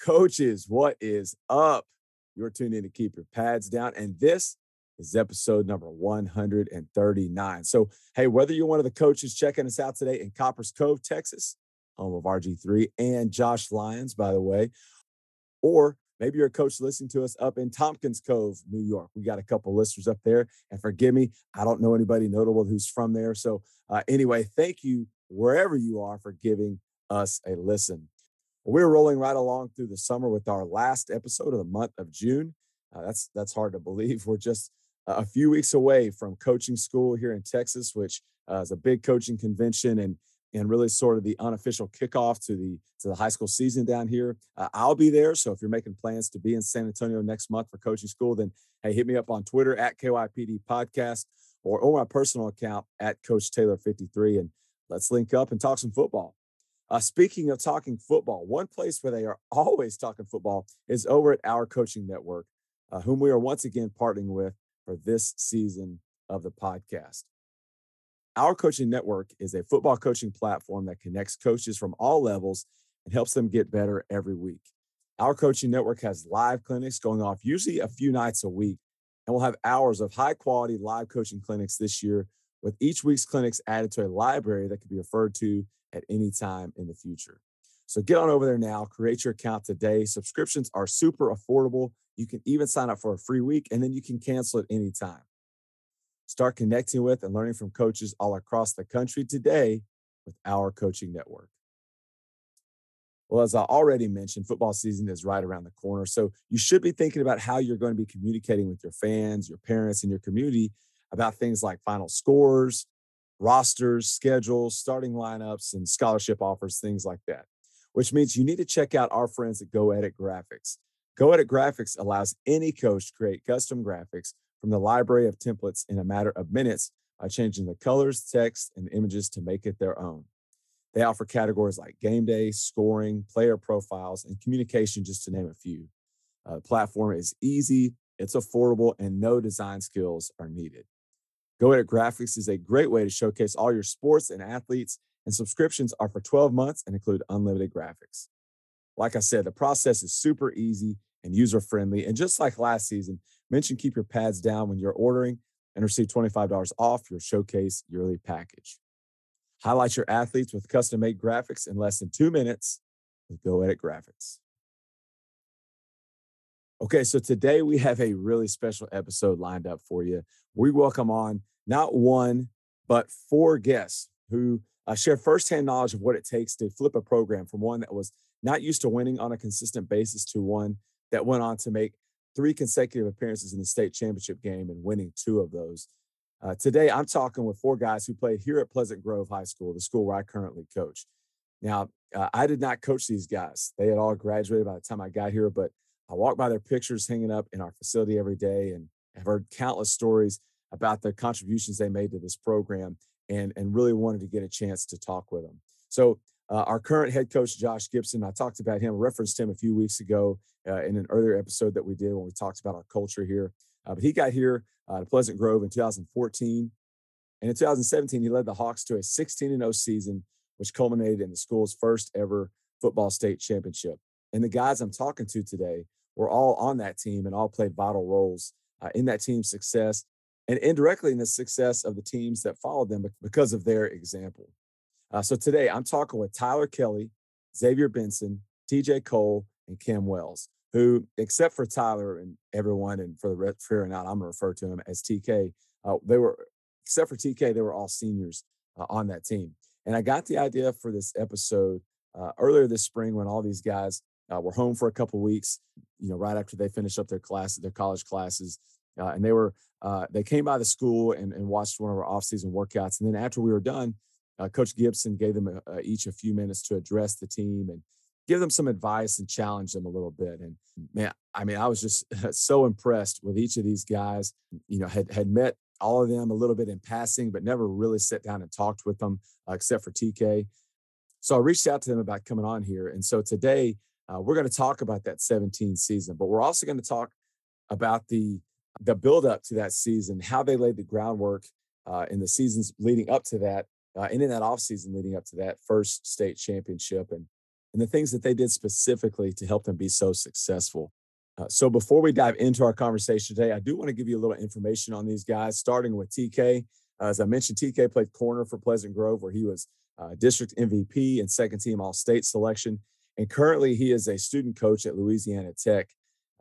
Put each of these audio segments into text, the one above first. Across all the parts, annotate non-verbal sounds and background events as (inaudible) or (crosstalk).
Coaches, what is up? You're tuned in to keep your pads down. And this is episode number 139. So, hey, whether you're one of the coaches checking us out today in Copperas Cove, Texas, home of RG3 and Josh Lyons, by the way, or maybe you're a coach listening to us up in Tompkins Cove, New York. We got a couple listeners up there. And forgive me, I don't know anybody notable who's from there. So, uh, anyway, thank you wherever you are for giving us a listen. We're rolling right along through the summer with our last episode of the month of June. Uh, that's that's hard to believe. (laughs) We're just a few weeks away from coaching school here in Texas, which uh, is a big coaching convention and and really sort of the unofficial kickoff to the to the high school season down here. Uh, I'll be there, so if you're making plans to be in San Antonio next month for coaching school, then hey, hit me up on Twitter at KYPD Podcast or or my personal account at Coach Taylor 53, and let's link up and talk some football. Uh, speaking of talking football, one place where they are (laughs) always talking football is over at our coaching network, uh, whom we are once again partnering with for this season of the podcast. Our coaching network is a football coaching platform that connects coaches from all levels and helps them get better every week. Our coaching network has live clinics going off usually a few nights a week, and we'll have hours of high quality live coaching clinics this year, with each week's clinics added to a library that can be referred to at any time in the future. So get on over there now, create your account today. Subscriptions are super affordable. You can even sign up for a free week and then you can cancel at any time. Start connecting with and learning from coaches all across the country today with our coaching network. Well, as I already mentioned, football season is right around the corner. So you should be thinking about how you're going to be communicating with your fans, your parents, and your community about things like final scores, rosters, schedules, starting lineups, and scholarship offers, things like that, which means you need to check out our friends at Go Edit Graphics. Go Edit Graphics allows any coach to create custom graphics from the library of templates in a matter of minutes by changing the colors, text, and images to make it their own. They offer categories like game day, scoring, player profiles, and communication, just to name a few. Uh, the platform is easy, it's affordable, and no design skills are needed. Go Edit Graphics is a great way to showcase all your sports and athletes, and subscriptions are for 12 months and include unlimited graphics. Like I said, the process is super easy and user friendly. And just like last season, mention keep your pads down when you're ordering and receive $25 off your showcase yearly package. Highlight your athletes with custom made graphics in less than two minutes with Go Edit Graphics. Okay, so today we have a really special episode lined up for you. We welcome on not one, but four guests who uh, share firsthand knowledge of what it takes to flip a program from one that was not used to winning on a consistent basis to one that went on to make three consecutive appearances in the state championship game and winning two of those. Uh, today, I'm talking with four guys who played here at Pleasant Grove High School, the school where I currently coach. Now, uh, I did not coach these guys. They had all graduated by the time I got here, but I walk by their pictures hanging up in our facility every day and have heard countless stories about the contributions they made to this program and, and really wanted to get a chance to talk with them. So uh, our current head coach, Josh Gibson, I talked about him, referenced him a few weeks ago uh, in an earlier episode that we did when we talked about our culture here. Uh, but he got here uh, to Pleasant Grove in 2014. And in 2017, he led the Hawks to a 16 0 season, which culminated in the school's first ever football state championship. And the guys I'm talking to today were all on that team and all played vital roles uh, in that team's success and indirectly in the success of the teams that followed them because of their example. Uh, so today I'm talking with Tyler Kelly, Xavier Benson, TJ Cole, and Cam Wells, who, except for Tyler and everyone, and for the rest, for and out, I'm going to refer to him as TK. Uh, they were, except for TK, they were all seniors uh, on that team. And I got the idea for this episode uh, earlier this spring when all these guys uh, were home for a couple weeks, you know, right after they finished up their classes, their college classes. Uh, and they were, uh, they came by the school and, and watched one of our off-season workouts. And then after we were done, uh, Coach Gibson gave them a, a, each a few minutes to address the team and give them some advice and challenge them a little bit. And man, I mean, I was just (laughs) so impressed with each of these guys. You know, had had met all of them a little bit in passing, but never really sat down and talked with them, uh, except for TK. So I reached out to them about coming on here. And so today uh, we're going to talk about that 17 season, but we're also going to talk about the the build up to that season, how they laid the groundwork uh, in the seasons leading up to that, uh, and in that off season leading up to that first state championship, and and the things that they did specifically to help them be so successful. Uh, so before we dive into our conversation today, I do want to give you a little information on these guys, starting with TK. Uh, as I mentioned, TK played corner for Pleasant Grove, where he was uh, district MVP and second team All State selection. And currently, he is a student coach at Louisiana Tech.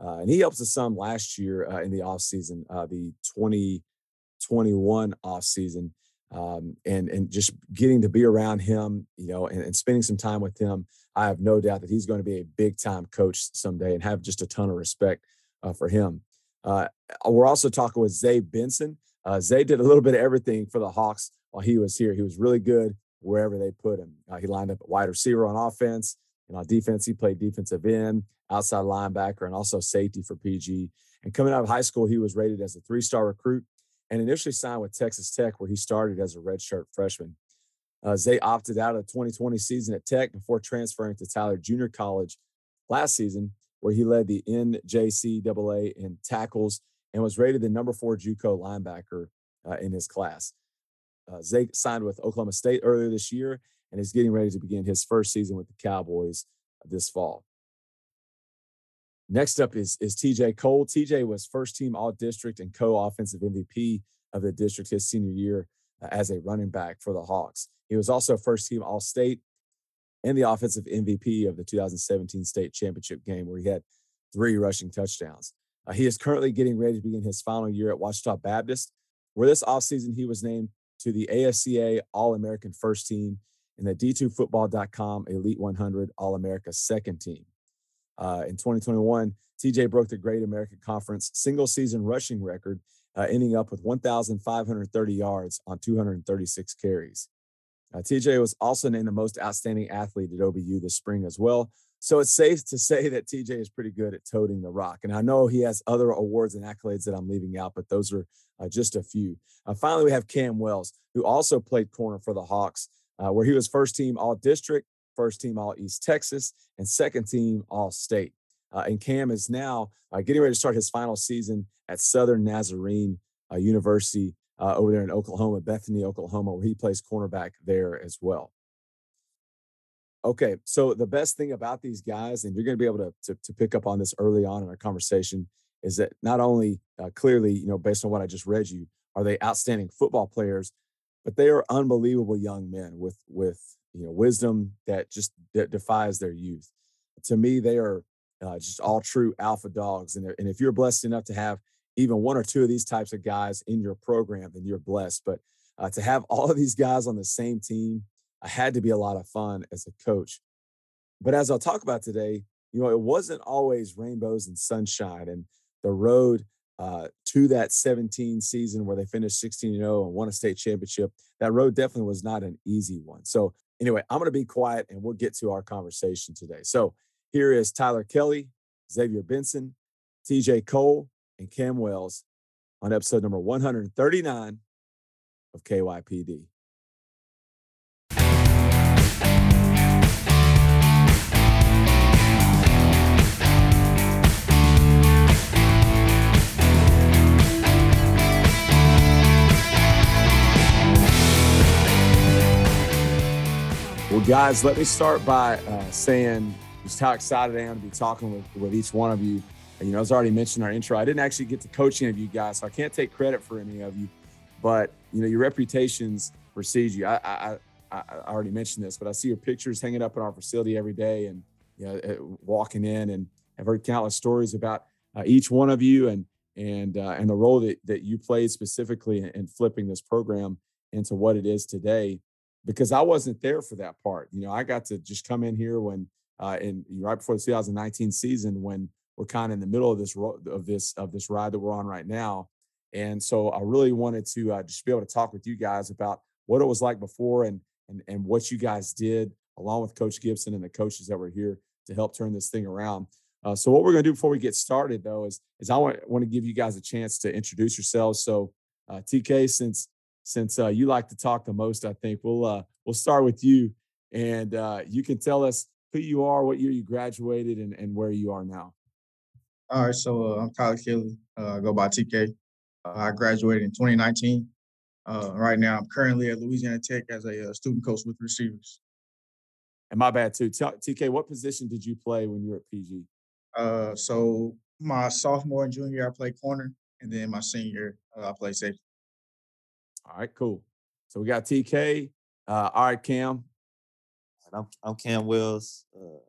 Uh, and he helped us some last year uh, in the offseason, uh, the 2021 offseason. Um, and and just getting to be around him, you know, and, and, spending some time with him, I have no doubt that he's going to be a big time coach someday, and have just a ton of respect uh, for him. Uh, we're also talking with Zay Benson. Uh, Zay did a little bit of everything for the Hawks while he was here. He was really good wherever they put him. Uh, he lined up at wide receiver on offense, and on defense, he played defensive end, outside linebacker, and also safety for PG. And coming out of high school, he was rated as a three star recruit and initially signed with Texas Tech, where he started as a redshirt freshman. Uh, Zay opted out of the 2020 season at Tech before transferring to Tyler Junior College last season, where he led the NJCAA in tackles and was rated the number four JUCO linebacker uh, in his class. Uh, Zay signed with Oklahoma State earlier this year and is getting ready to begin his first season with the Cowboys this fall. Next up is, is TJ Cole. TJ was first team all district and co offensive MVP of the district his senior year uh, as a running back for the Hawks. He was also first team all state and the offensive MVP of the 2017 state championship game, where he had three rushing touchdowns. Uh, he is currently getting ready to begin his final year at Ouachita Baptist, where this offseason he was named to the AFCA All American First Team and the D2Football.com Elite 100 All America Second Team. Uh, in 2021, TJ broke the Great American Conference single season rushing record, uh, ending up with 1,530 yards on 236 carries. Uh, TJ was also named the most outstanding athlete at OBU this spring as well. So it's safe to (laughs) say that TJ is pretty good at toting the rock. And I know he has other awards and accolades that I'm leaving out, but those are uh, just a few. Uh, finally, we have Cam Wells, who also played corner for the Hawks, uh, where he was first team all district first team All East Texas, and second team All State. Uh, and Cam is now uh, getting ready to start his final season at Southern Nazarene uh, University uh, over there in Oklahoma, Bethany, Oklahoma, where he plays cornerback there as well. Okay, so the best thing about these guys, and you're going to be able to, to, to pick up on this early on in our conversation, is that not only uh, clearly, you know, based on what I just read you, are they outstanding football players, but they are unbelievable young men with with you know wisdom that just that defies their youth. To me, they are uh, just all true alpha dogs, and and if you're blessed enough to have even one or two of these types of guys in your program, then you're blessed. But uh, to have all of these guys on the same team, I had to be a lot of fun as a coach. But as I'll talk about today, you know, it wasn't always rainbows and sunshine, and the road uh, to that 17 season where they finished 16 0 and won a state championship. That road definitely was not an easy one. So Anyway, I'm going to be quiet and we'll get to our conversation today. So here is Tyler Kelly, Xavier Benson, TJ Cole, and Cam Wells on episode number 139 of KYPD. Well, guys, let me start by uh, saying just how excited I am to be talking with, with each one of you. You know, I already mentioned our intro, I didn't actually get to coach any of you guys, so I can't take credit for any of you. But you know, your reputations precede you. I, I, I, already mentioned this, but I see your pictures hanging up in our facility every day, and you know, uh, walking in, and I've heard countless stories about uh, each one of you and and uh, and the role that that you played specifically in flipping this program into what it is today because I wasn't there for that part. You know, I got to just come in here when uh, in right before the 2019 season when we're kind of in the middle of this of this of this ride that we're on right now. And so I really wanted to uh, just be able to talk with you guys about what it was like before and and and what you guys did along with Coach Gibson and the coaches that were here to help turn this thing around. Uh, so what we're going to do before we get started though is is I want want to give you guys a chance to introduce yourselves. So uh, TK, since since uh, you like to talk the most, I think we'll uh, we'll start with you, and uh, you can tell us who you are, what year you graduated, and, and where you are now. All right, so uh, I'm Tyler Kelly. Uh, I go by TK. Uh, I graduated in 2019. right now, I'm currently at Louisiana Tech as a student coach with receivers. And my bad too. TK, what position did you play when you were at PG? Uh, so my sophomore and junior, I played corner, and then my senior, uh, I played safety. All right, cool. So we got TK. Uh, all right, Cam. I'm I'm Cam Wells. Uh,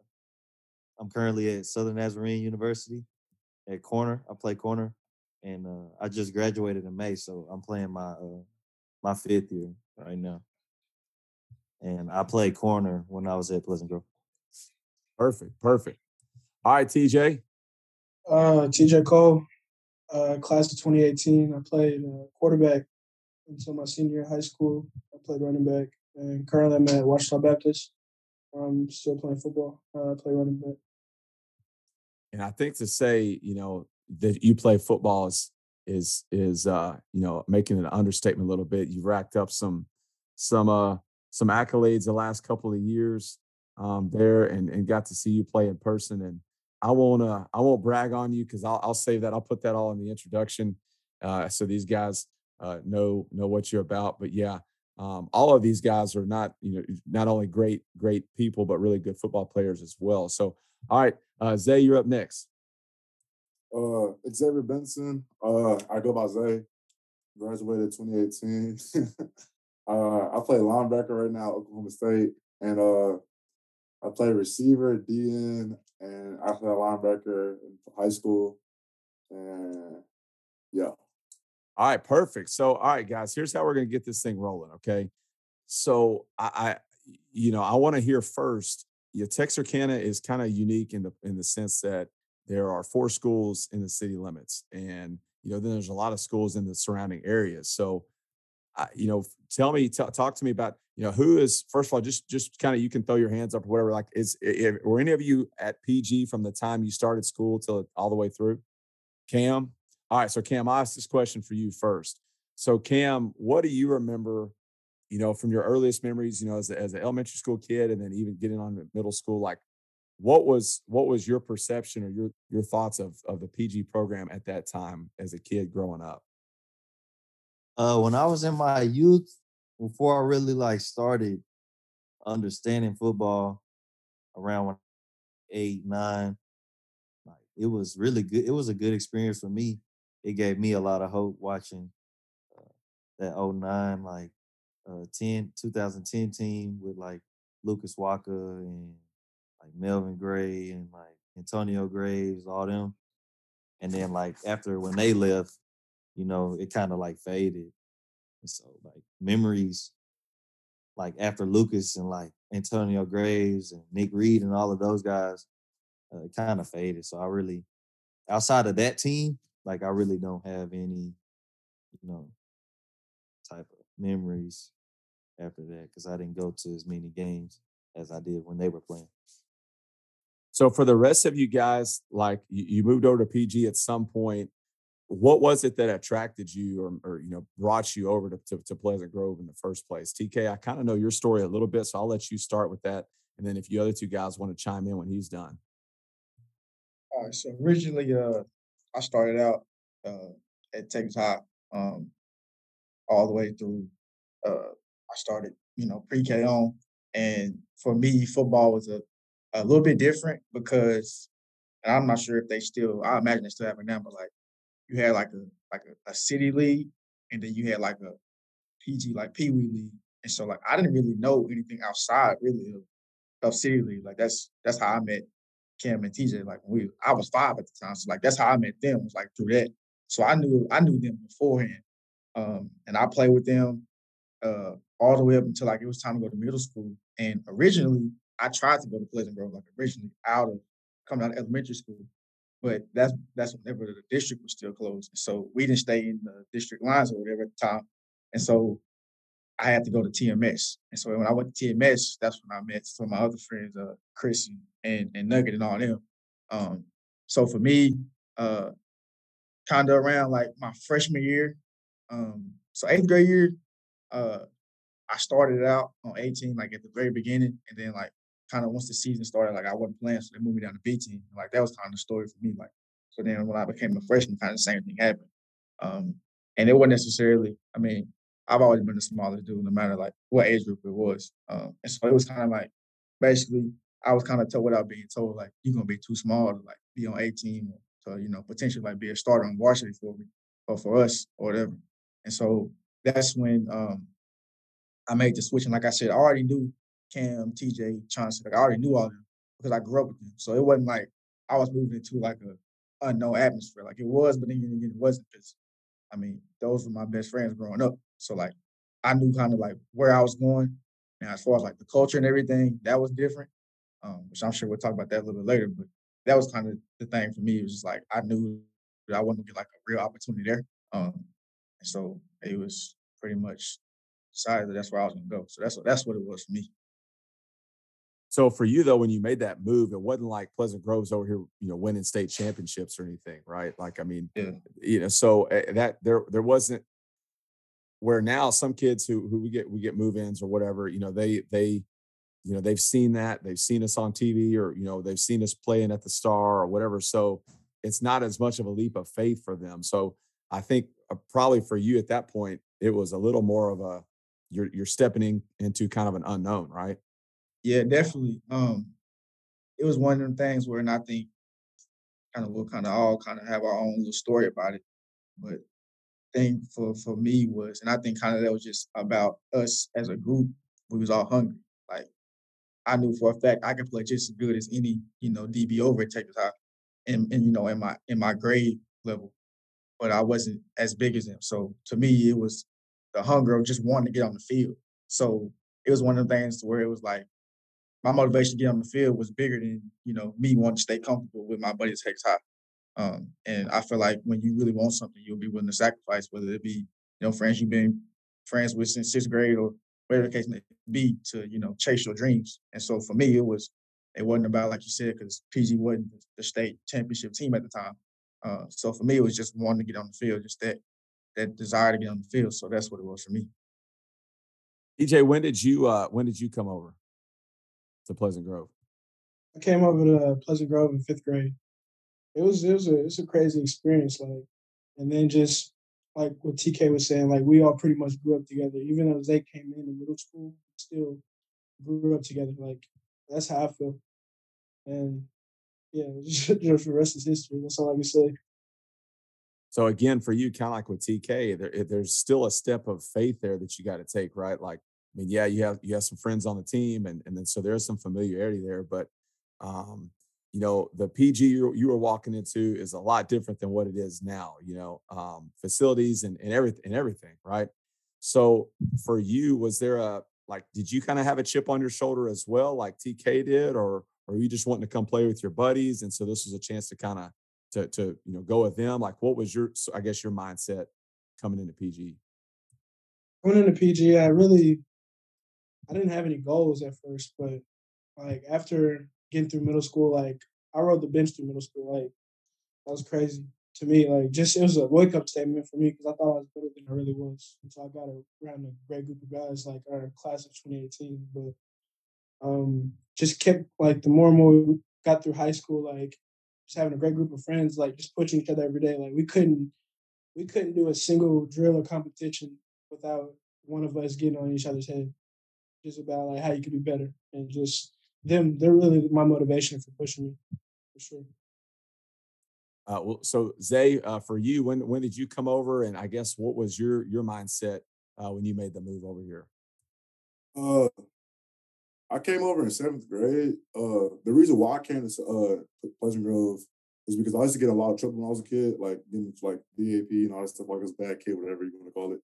I'm currently at Southern Nazarene University at corner. I play corner, and uh, I just graduated in May, so I'm playing my uh, my fifth year right now. And I played corner when I was at Pleasant Grove. Perfect, perfect. All right, TJ. Uh, TJ Cole, uh, class of 2018. I played uh, quarterback until my senior high school. I played running back, and currently I'm at Ouachita Baptist. I'm still playing football. Uh, I play running back. And I think to say, you know, that you play football is is is uh, you know making an understatement a little bit. You've racked up some some uh some accolades the last couple of years um, there, and and got to see you play in person. And I won't uh, I won't brag on you because I'll I'll save that. I'll put that all in the introduction, uh, so these guys uh, know know what you're about. But yeah, um, all of these guys are not you know not only great great people but really good football players as well. So all right, uh, Zay, you're up next. Uh, Xavier Benson. Uh, I go by Zay. Graduated 2018. (laughs) uh, I play linebacker right now, Oklahoma State, and uh, I play receiver, DE, and I play linebacker in high school. And yeah. All right, perfect. So, all right, guys, here's how we're gonna get this thing rolling. Okay. So I, I you know, I want to hear first. Yeah, Texarkana is kind of unique in the in the sense that there are four schools in the city limits, and you know, then there's a lot of schools in the surrounding areas. So, you know, tell me, t- talk to me about you know who is first of all just just kind of you can throw your hands up or whatever. Like, is if, were any of you at PG from the time you started school till all the way through? Cam, all right, so Cam, I asked this question for you first. So Cam, what do you remember, you know, from your earliest memories, you know, as, a, as an elementary school kid and then even getting on to middle school, like what was what was your perception or your your thoughts of of the PG program at that time as a kid growing up? Uh, when I was in my youth, before I really like started understanding football, around when eight nine, like it was really good. It was a good experience for me it gave me a lot of hope watching uh, that 09 like uh 10 2010 team with like Lucas Walker and like Melvin Gray and like Antonio Graves, all them. And then like after when they left, you know, it kind of like faded. And so like memories like after Lucas and like Antonio Graves and Nick Reed and all of those guys, uh, kind of faded. So I really outside of that team, like I really don't have any, you know, type of memories after that because I didn't go to as many games as I did when they were playing. So for the rest of you guys, like you, you moved over to PG at some point. What was it that attracted you or, or you know brought you over to, to, to Pleasant Grove in the first place? TK, I kind of know your story a little bit, so I'll let you start with that. And then if you other two guys want to chime in when he's done. All right. So originally, uh, I started out uh, at Texas High um, all the way through. Uh, I started, you know, pre-K on, and for me, football was a a little bit different because I'm not sure if they still. I imagine they still have it now, but like you had like a like a, a city league, and then you had like a PG like Pee Wee league, and so like I didn't really know anything outside really of, of city league. Like that's that's how I met Cam and TJ, like we I was five at the time. So like that's how I met them, was like through that. So I knew I knew them beforehand. Um, and I played with them uh, all the way up until like it was time to go to middle school. And originally I tried to go to Pleasant Grove, like originally out of coming out of elementary school. But that's that's whenever the district was still closed. So we didn't stay in the district lines or whatever at the time. And so I had to go to TMS. And so when I went to TMS, that's when I met some of my other friends, uh, Chris and, and, and Nugget and all them. Um, so for me, uh, kind of around like my freshman year, um, so eighth grade year, uh, I started out on 18, like at the very beginning, and then like kind of once the season started, like I wasn't playing, so they moved me down to B team. Like that was kind of the story for me. Like so then when I became a freshman, kind of the same thing happened. Um, and it wasn't necessarily, I mean, I've always been the smallest dude, no matter like what age group it was. Um, and so it was kind of like basically I was kind of told without being told like you're gonna be too small to like be on a team or to you know potentially like be a starter on varsity for me or for us or whatever. And so that's when um I made the switch. And like I said, I already knew Cam, TJ, Chauncey. Like I already knew all of them because I grew up with them. So it wasn't like I was moving into like a unknown atmosphere. Like it was, but then again, it wasn't because I mean, those were my best friends growing up. So like I knew kind of like where I was going. Now, as far as like the culture and everything, that was different. Um, which I'm sure we'll talk about that a little bit later. But that was kind of the thing for me. It was just like I knew that I wasn't gonna get like a real opportunity there. Um, and so it was pretty much decided that that's where I was gonna go. So that's what that's what it was for me. So for you though, when you made that move, it wasn't like Pleasant Grove's over here, you know, winning state championships or anything, right? Like, I mean, Yeah. you know, so uh, that there there wasn't where now some kids who who we get we get move-ins or whatever, you know, they they you know they've seen that they've seen us on TV or you know they've seen us playing at the Star or whatever. So it's not as much of a leap of faith for them. So I think uh, probably for you at that point, it was a little more of a you're you're stepping in, into kind of an unknown, right? Yeah, definitely. Um, it was one of them things where, and I think kind of we'll kind of all kind of have our own little story about it. But thing for for me was, and I think kind of that was just about us as a group. We was all hungry. I knew for a fact I could play just as good as any you know DB over at Texas High, and and you know in my in my grade level, but I wasn't as big as them. So to me, it was the hunger of just wanting to get on the field. So it was one of the things where it was like my motivation to get on the field was bigger than you know me wanting to stay comfortable with my buddies Texas High. Um, and I feel like when you really want something, you'll be willing to sacrifice, whether it be you know friends you've been friends with since sixth grade or whatever the case may be, to you know chase your dreams. And so for me, it was it wasn't about like you said because PG wasn't the state championship team at the time. Uh, so for me, it was just wanting to get on the field, just that that desire to get on the field. So that's what it was for me. TJ, when did you uh when did you come over to Pleasant Grove? I came over to Pleasant Grove in fifth grade. It was it was a it's a crazy experience, like, and then just like what TK was saying, like we all pretty much grew up together. Even though they came in in middle school, still grew up together. Like that's how I feel. And yeah, (laughs) just, the rest is history. That's all I can say. So again, for you, kind of like with TK, there, there's still a step of faith there that you got to take, right? Like, I mean, yeah, you have you have some friends on the team, and and then so there's some familiarity there, but um, you know, the PG you, were walking into is a lot different than what it is now. You know, um, facilities and and everything and everything, right? So for you, was there a like, did you kind of have a chip on your shoulder as well, like TK did, or or you just wanting to come play with your buddies, and so this was a chance to kind of to to you know go with them? Like, what was your I guess your mindset coming into PG? Coming into PG, I really I didn't have any goals at first, but like after getting through middle school, like I rode the bench through middle school. Like that was crazy to me. Like just it was a wake up statement for me because I thought I was better than I really was. And so I got around a great group of guys like our class of 2018. But um just kept like the more and more we got through high school, like just having a great group of friends, like just pushing each other every day. Like we couldn't we couldn't do a single drill or competition without one of us getting on each other's head. Just about like how you could be better and just them. They're really my motivation for pushing me, for sure. Uh, well, so Zay, uh, for you, when when did you come over, and I guess what was your your mindset uh, when you made the move over here? Uh, I came over in seventh grade. Uh, the reason why I came to uh Pleasant Grove is because I used to get in a lot of trouble when I was a kid, like getting like DAP and all that stuff, like I was a bad kid, whatever you want to call it.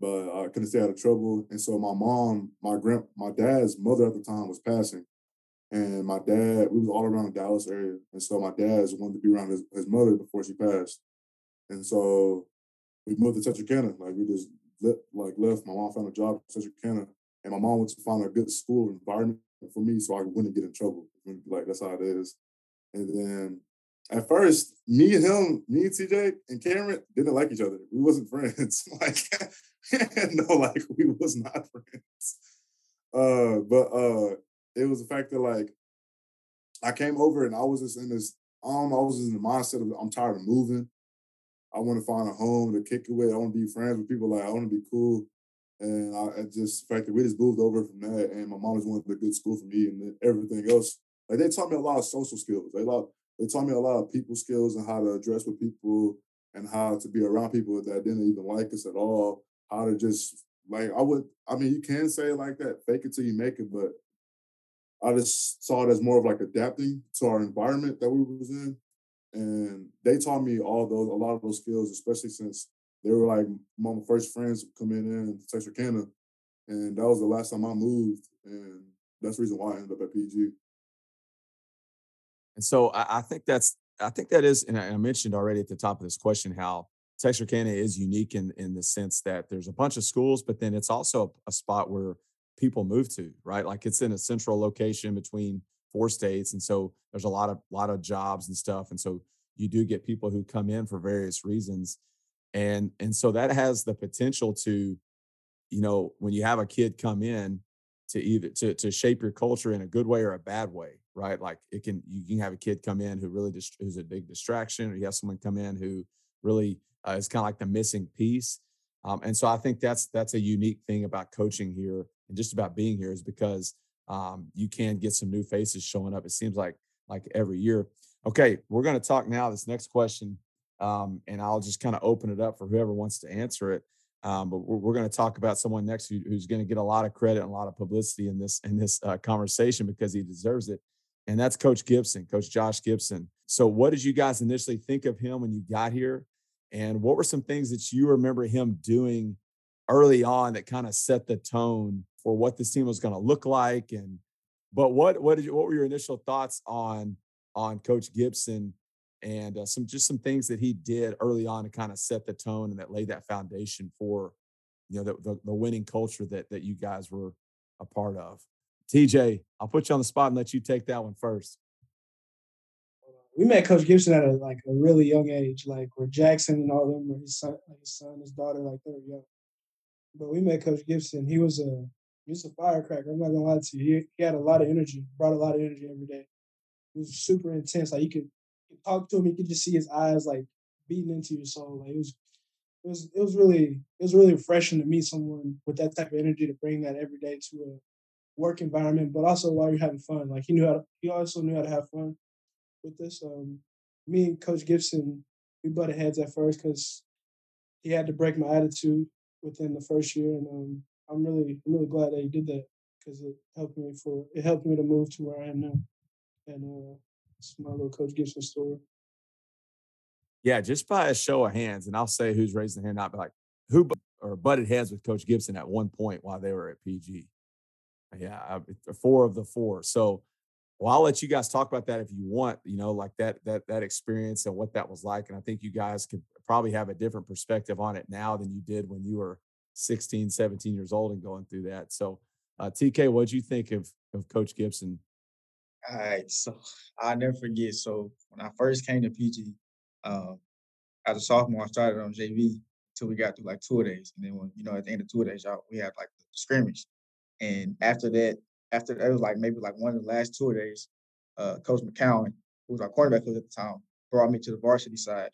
But I couldn't stay out of trouble, and so my mom, my grand, my dad's mother at the time was passing, and my dad, we was all around the Dallas area, and so my dad's wanted to be around his, his mother before she passed, and so we moved to Texarkana. Like we just like left. My mom found a job in Texarkana, and my mom went to find a good school environment for me so I wouldn't get in trouble. Like that's how it is. And then at first, me and him, me and TJ and Cameron didn't like each other. We wasn't (laughs) friends. like (laughs) no, like we was not friends. Uh, but uh it was the fact that like I came over and I was just in this um, I was in the mindset of I'm tired of moving. I want to find a home to kick with. I want to be friends with people. Like I want to be cool. And I, I just the fact that we just moved over from that, and my mom just wanted a good school for me, and everything else. Like they taught me a lot of social skills. They lot they taught me a lot of people skills and how to address with people and how to be around people that didn't even like us at all. How to just like I would I mean you can say it like that, fake it till you make it, but I just saw it as more of like adapting to our environment that we was in. And they taught me all those a lot of those skills, especially since they were like my first friends coming in to Texarkana. And that was the last time I moved. And that's the reason why I ended up at PG. And so I, I think that's I think that is, and I mentioned already at the top of this question how Texarkana is unique in in the sense that there's a bunch of schools, but then it's also a, a spot where people move to, right? Like it's in a central location between four states, and so there's a lot of lot of jobs and stuff, and so you do get people who come in for various reasons, and and so that has the potential to, you know, when you have a kid come in to either to to shape your culture in a good way or a bad way, right? Like it can you can have a kid come in who really just who's a big distraction, or you have someone come in who really uh, is kind of like the missing piece. Um, and so I think that's that's a unique thing about coaching here and just about being here is because um, you can get some new faces showing up. It seems like like every year. Okay, we're going to talk now. This next question, um, and I'll just kind of open it up for whoever wants to answer it. Um, but we're, we're going to talk about someone next who, who's going to get a lot of credit and a lot of publicity in this in this uh, conversation because he deserves it and that's Coach Gibson, Coach Josh Gibson. So, what did you guys initially think of him when you got here? And what were some things that you remember him doing early on that kind of set the tone for what this team was going to look like? And but what what did you, what were your initial thoughts on on Coach Gibson and uh, some just some things that he did early on to kind of set the tone and that laid that foundation for you know the, the, the winning culture that that you guys were a part of. TJ, I'll put you on the spot and let you take that one first. We met Coach Gibson at a like a really young age, like where Jackson and all them were his son, his son, his daughter, like they were young. But we met Coach Gibson. He was a he was a firecracker. I'm not gonna lie to you. He, he had a lot of energy, brought a lot of energy every day. He was super intense. Like you could, you could talk to him, you could just see his eyes like beating into your soul. Like it was it was it was really it was really refreshing to meet someone with that type of energy to bring that every day to a work environment, but also while you're having fun. Like he knew how to, he also knew how to have fun with this. Um, me and Coach Gibson, we butted heads at first because he had to break my attitude within the first year, and um, I'm really, I'm really glad that he did that because it helped me for it helped me to move to where I am now. And uh, it's my little Coach Gibson story. Yeah, just by a show of hands, and I'll say who's raising the hand, not like who or butted heads with Coach Gibson at one point while they were at PG. Yeah, four of the four. So, well, I'll let you guys talk about that if you want. You know, like that that that experience and what that was like. And I think you guys could probably have a different perspective on it now than you did when you were 16, 17 years old and going through that. So, uh, TK, what do you think of of Coach Gibson? All right, so I'll never forget. So when I first came to PG, uh, as a sophomore, I started on JV until we got through like two days, and then when you know at the end of two days, y'all we had like the scrimmage. And after that, after that was like maybe like one of the last two days, uh, Coach McCowan, who was our quarterback coach at the time, brought me to the varsity side,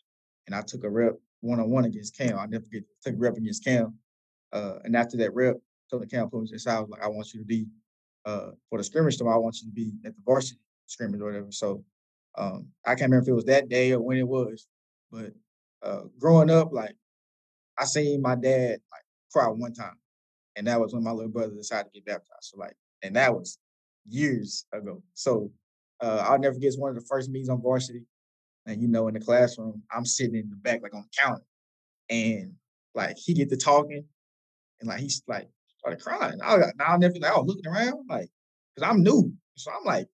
and I took a rep one on one against Cam. I never forget took a rep against Cam. Uh, and after that rep, Coach McCowan put me to the side. I was like, I want you to be uh, for the scrimmage tomorrow. I want you to be at the varsity scrimmage or whatever. So um, I can't remember if it was that day or when it was, but uh, growing up, like I seen my dad like cry one time and that was when my little brother decided to get baptized. So like, and that was years ago. So uh, I'll never forget one of the first meetings on varsity, and you know, in the classroom, I'm sitting in the back like on the counter, and like he get to talking, and like he's like started crying. I now I'll never like I was looking around like because I'm new, so I'm like,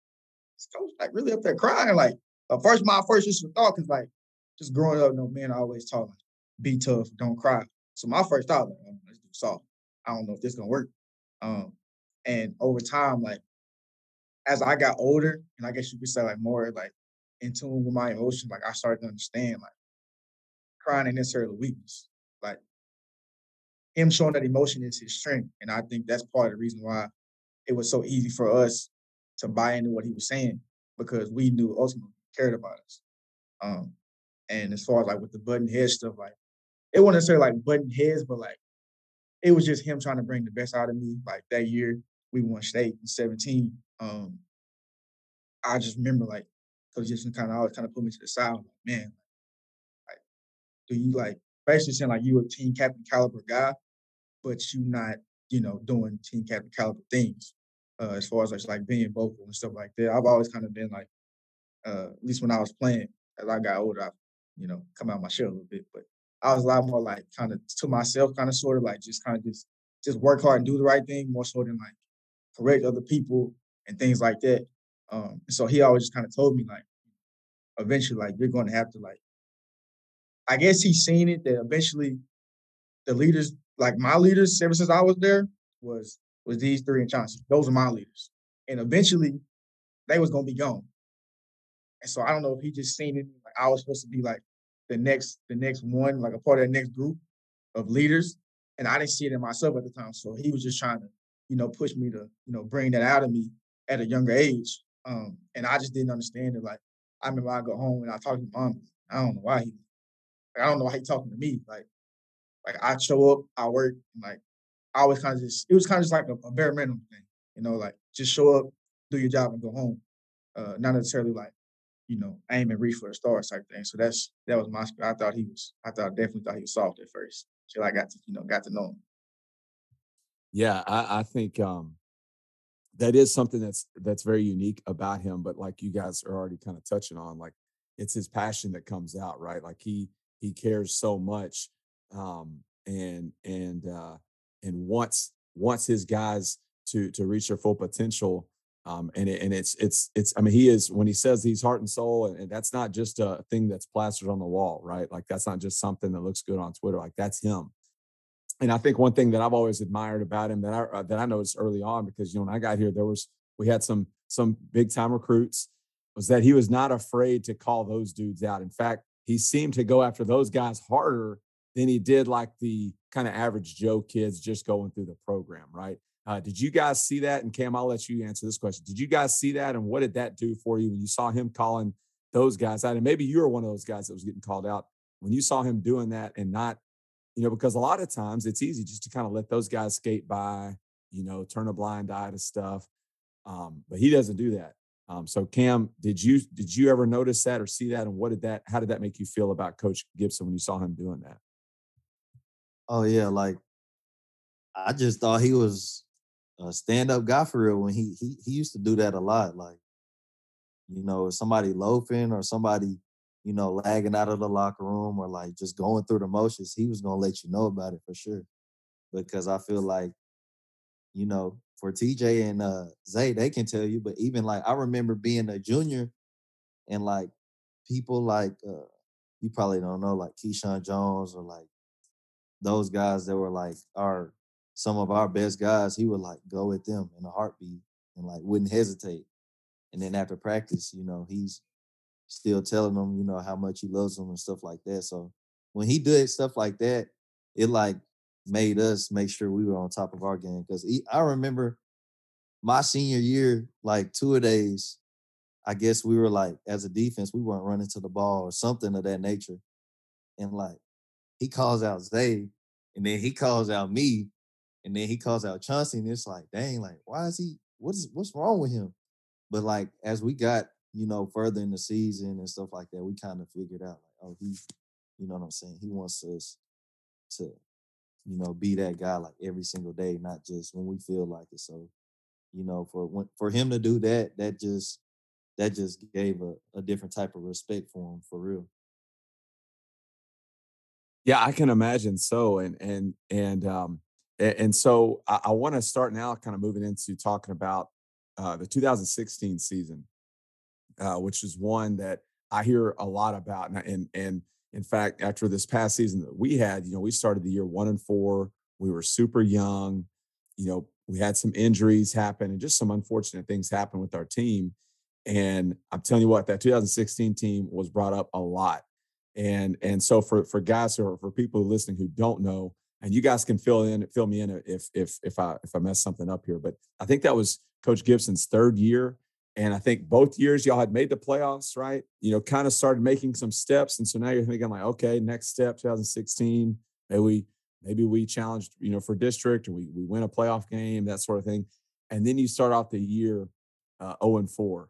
this coach like really up there crying. Like uh, first my first initial thought is like just growing up, no man always taught like be tough, don't cry. So my first thought like, oh, let's do soft. I don't know if this gonna work. Um, and over time, like as I got older, and I guess you could say like more like in tune with my emotions, like I started to understand like crying ain't necessarily weakness. Like him showing that emotion is his strength. And I think that's part of the reason why it was so easy for us to buy into what he was saying because we knew ultimately cared about us. Um, and as far as like with the button head stuff, like it wasn't necessarily like button heads, but like it was just him trying to bring the best out of me. Like that year, we won state in 17. Um, I just remember like Coach Gibson kind of always kind of put me to the side. Like, man, like, do you like basically saying like you a team captain caliber guy, but you not, you know, doing team captain caliber things uh, as far as like being vocal and stuff like that. I've always kind of been like, uh, at least when I was playing, as I got older, I, you know, come out my shell a little bit. But I was a lot more like kind of to myself, kind of sort of like just kind of just just work hard and do the right thing more so than like correct other people and things like that. Um, so he always just kind of told me like, eventually, like you're going to have to like. I guess he's seen it that eventually, the leaders, like my leaders, ever since I was there, was was these three in Chauncey. Those are my leaders, and eventually, they was gonna be gone. And so I don't know if he just seen it. Like I was supposed to be like the next the next one, like a part of that next group of leaders. And I didn't see it in myself at the time. So he was just trying to, you know, push me to, you know, bring that out of me at a younger age. Um, and I just didn't understand it. Like I remember I go home and I talk to mom. I don't know why he I don't know why he talking to me. Like, like I show up, I work, like I always kind of just it was kind of just like a, a bare minimum thing, you know, like just show up, do your job, and go home. Uh, not necessarily like you know, aim and reach for the stars type thing. So that's that was my. I thought he was. I thought definitely thought he was soft at first till I got to you know got to know him. Yeah, I, I think um, that is something that's that's very unique about him. But like you guys are already kind of touching on, like it's his passion that comes out, right? Like he he cares so much, um, and and uh, and wants wants his guys to to reach their full potential um, and it, and it's it's it's I mean he is when he says he's heart and soul and, and, that's not just a thing that's plastered on the wall right? Like that's not just something that looks good on Twitter like that's him. And I think one thing that I've always admired about him that I uh, that I noticed early on because you know when I got here there was we had some some big time recruits was that he was not afraid to call those dudes out. In fact he seemed to go after those guys harder than he did like the kind of average Joe kids just going through the program right uh, did you guys see that? And Cam, I'll let you answer this question. Did you guys see that? And what did that do for you when you saw him calling those guys out? And maybe you were one of those guys that was getting called out when you saw him doing that and not, you know, because a lot of times it's easy just to kind of let those guys skate by, you know, turn a blind eye to stuff. Um, but he doesn't do that. Um, so Cam, did you did you ever notice that or see that? And what did that how did that make you feel about Coach Gibson when you saw him doing that? Oh yeah, like I just thought he was a stand-up guy for real when he he he used to do that a lot. Like, you know, somebody loafing or somebody, you know, lagging out of the locker room or like just going through the motions, he was gonna let you know about it for sure. Because I feel like, you know, for TJ and uh Zay, they can tell you, but even like I remember being a junior and like people like uh you probably don't know, like Keyshawn Jones or like those guys that were like our some of our best guys, he would like go with them in a heartbeat and like wouldn't hesitate. And then after practice, you know, he's still telling them, you know, how much he loves them and stuff like that. So when he did stuff like that, it like made us make sure we were on top of our game. Cause I remember my senior year, like two days, I guess we were like, as a defense, we weren't running to the ball or something of that nature. And like, he calls out Zay, and then he calls out me, and then he calls out Chauncey, and it's like, dang, like, why is he? What is what's wrong with him? But like as we got, you know, further in the season and stuff like that, we kind of figured out like, oh, he, you know what I'm saying? He wants us to, you know, be that guy like every single day, not just when we feel like it. So, you know, for for him to do that, that just that just gave a, a different type of respect for him for real. Yeah, I can imagine so. And and and um and, so I, I want to start now, kind of moving into talking about uh, the 2016 season, uh, which is one that I hear a lot about. And, and, and in fact, after this past season that we had, you know, we started the year one and four. We were super young. You know, we had some injuries happen and just some unfortunate things happen with our team. And I'm telling you what, that 2016 team was brought up a lot. And and so for for guys or for people listening who don't know, and you guys can fill in fill me in if if if I if I mess something up here. But I think that was Coach Gibson's third year. And I think both years y'all had made the playoffs, right? You know, kind of started making some steps. And so now you're thinking like, okay, next step, 2016, maybe we maybe we challenged, you know, for district or we we win a playoff game, that sort of thing. And then you start off the year uh, 0 and 4,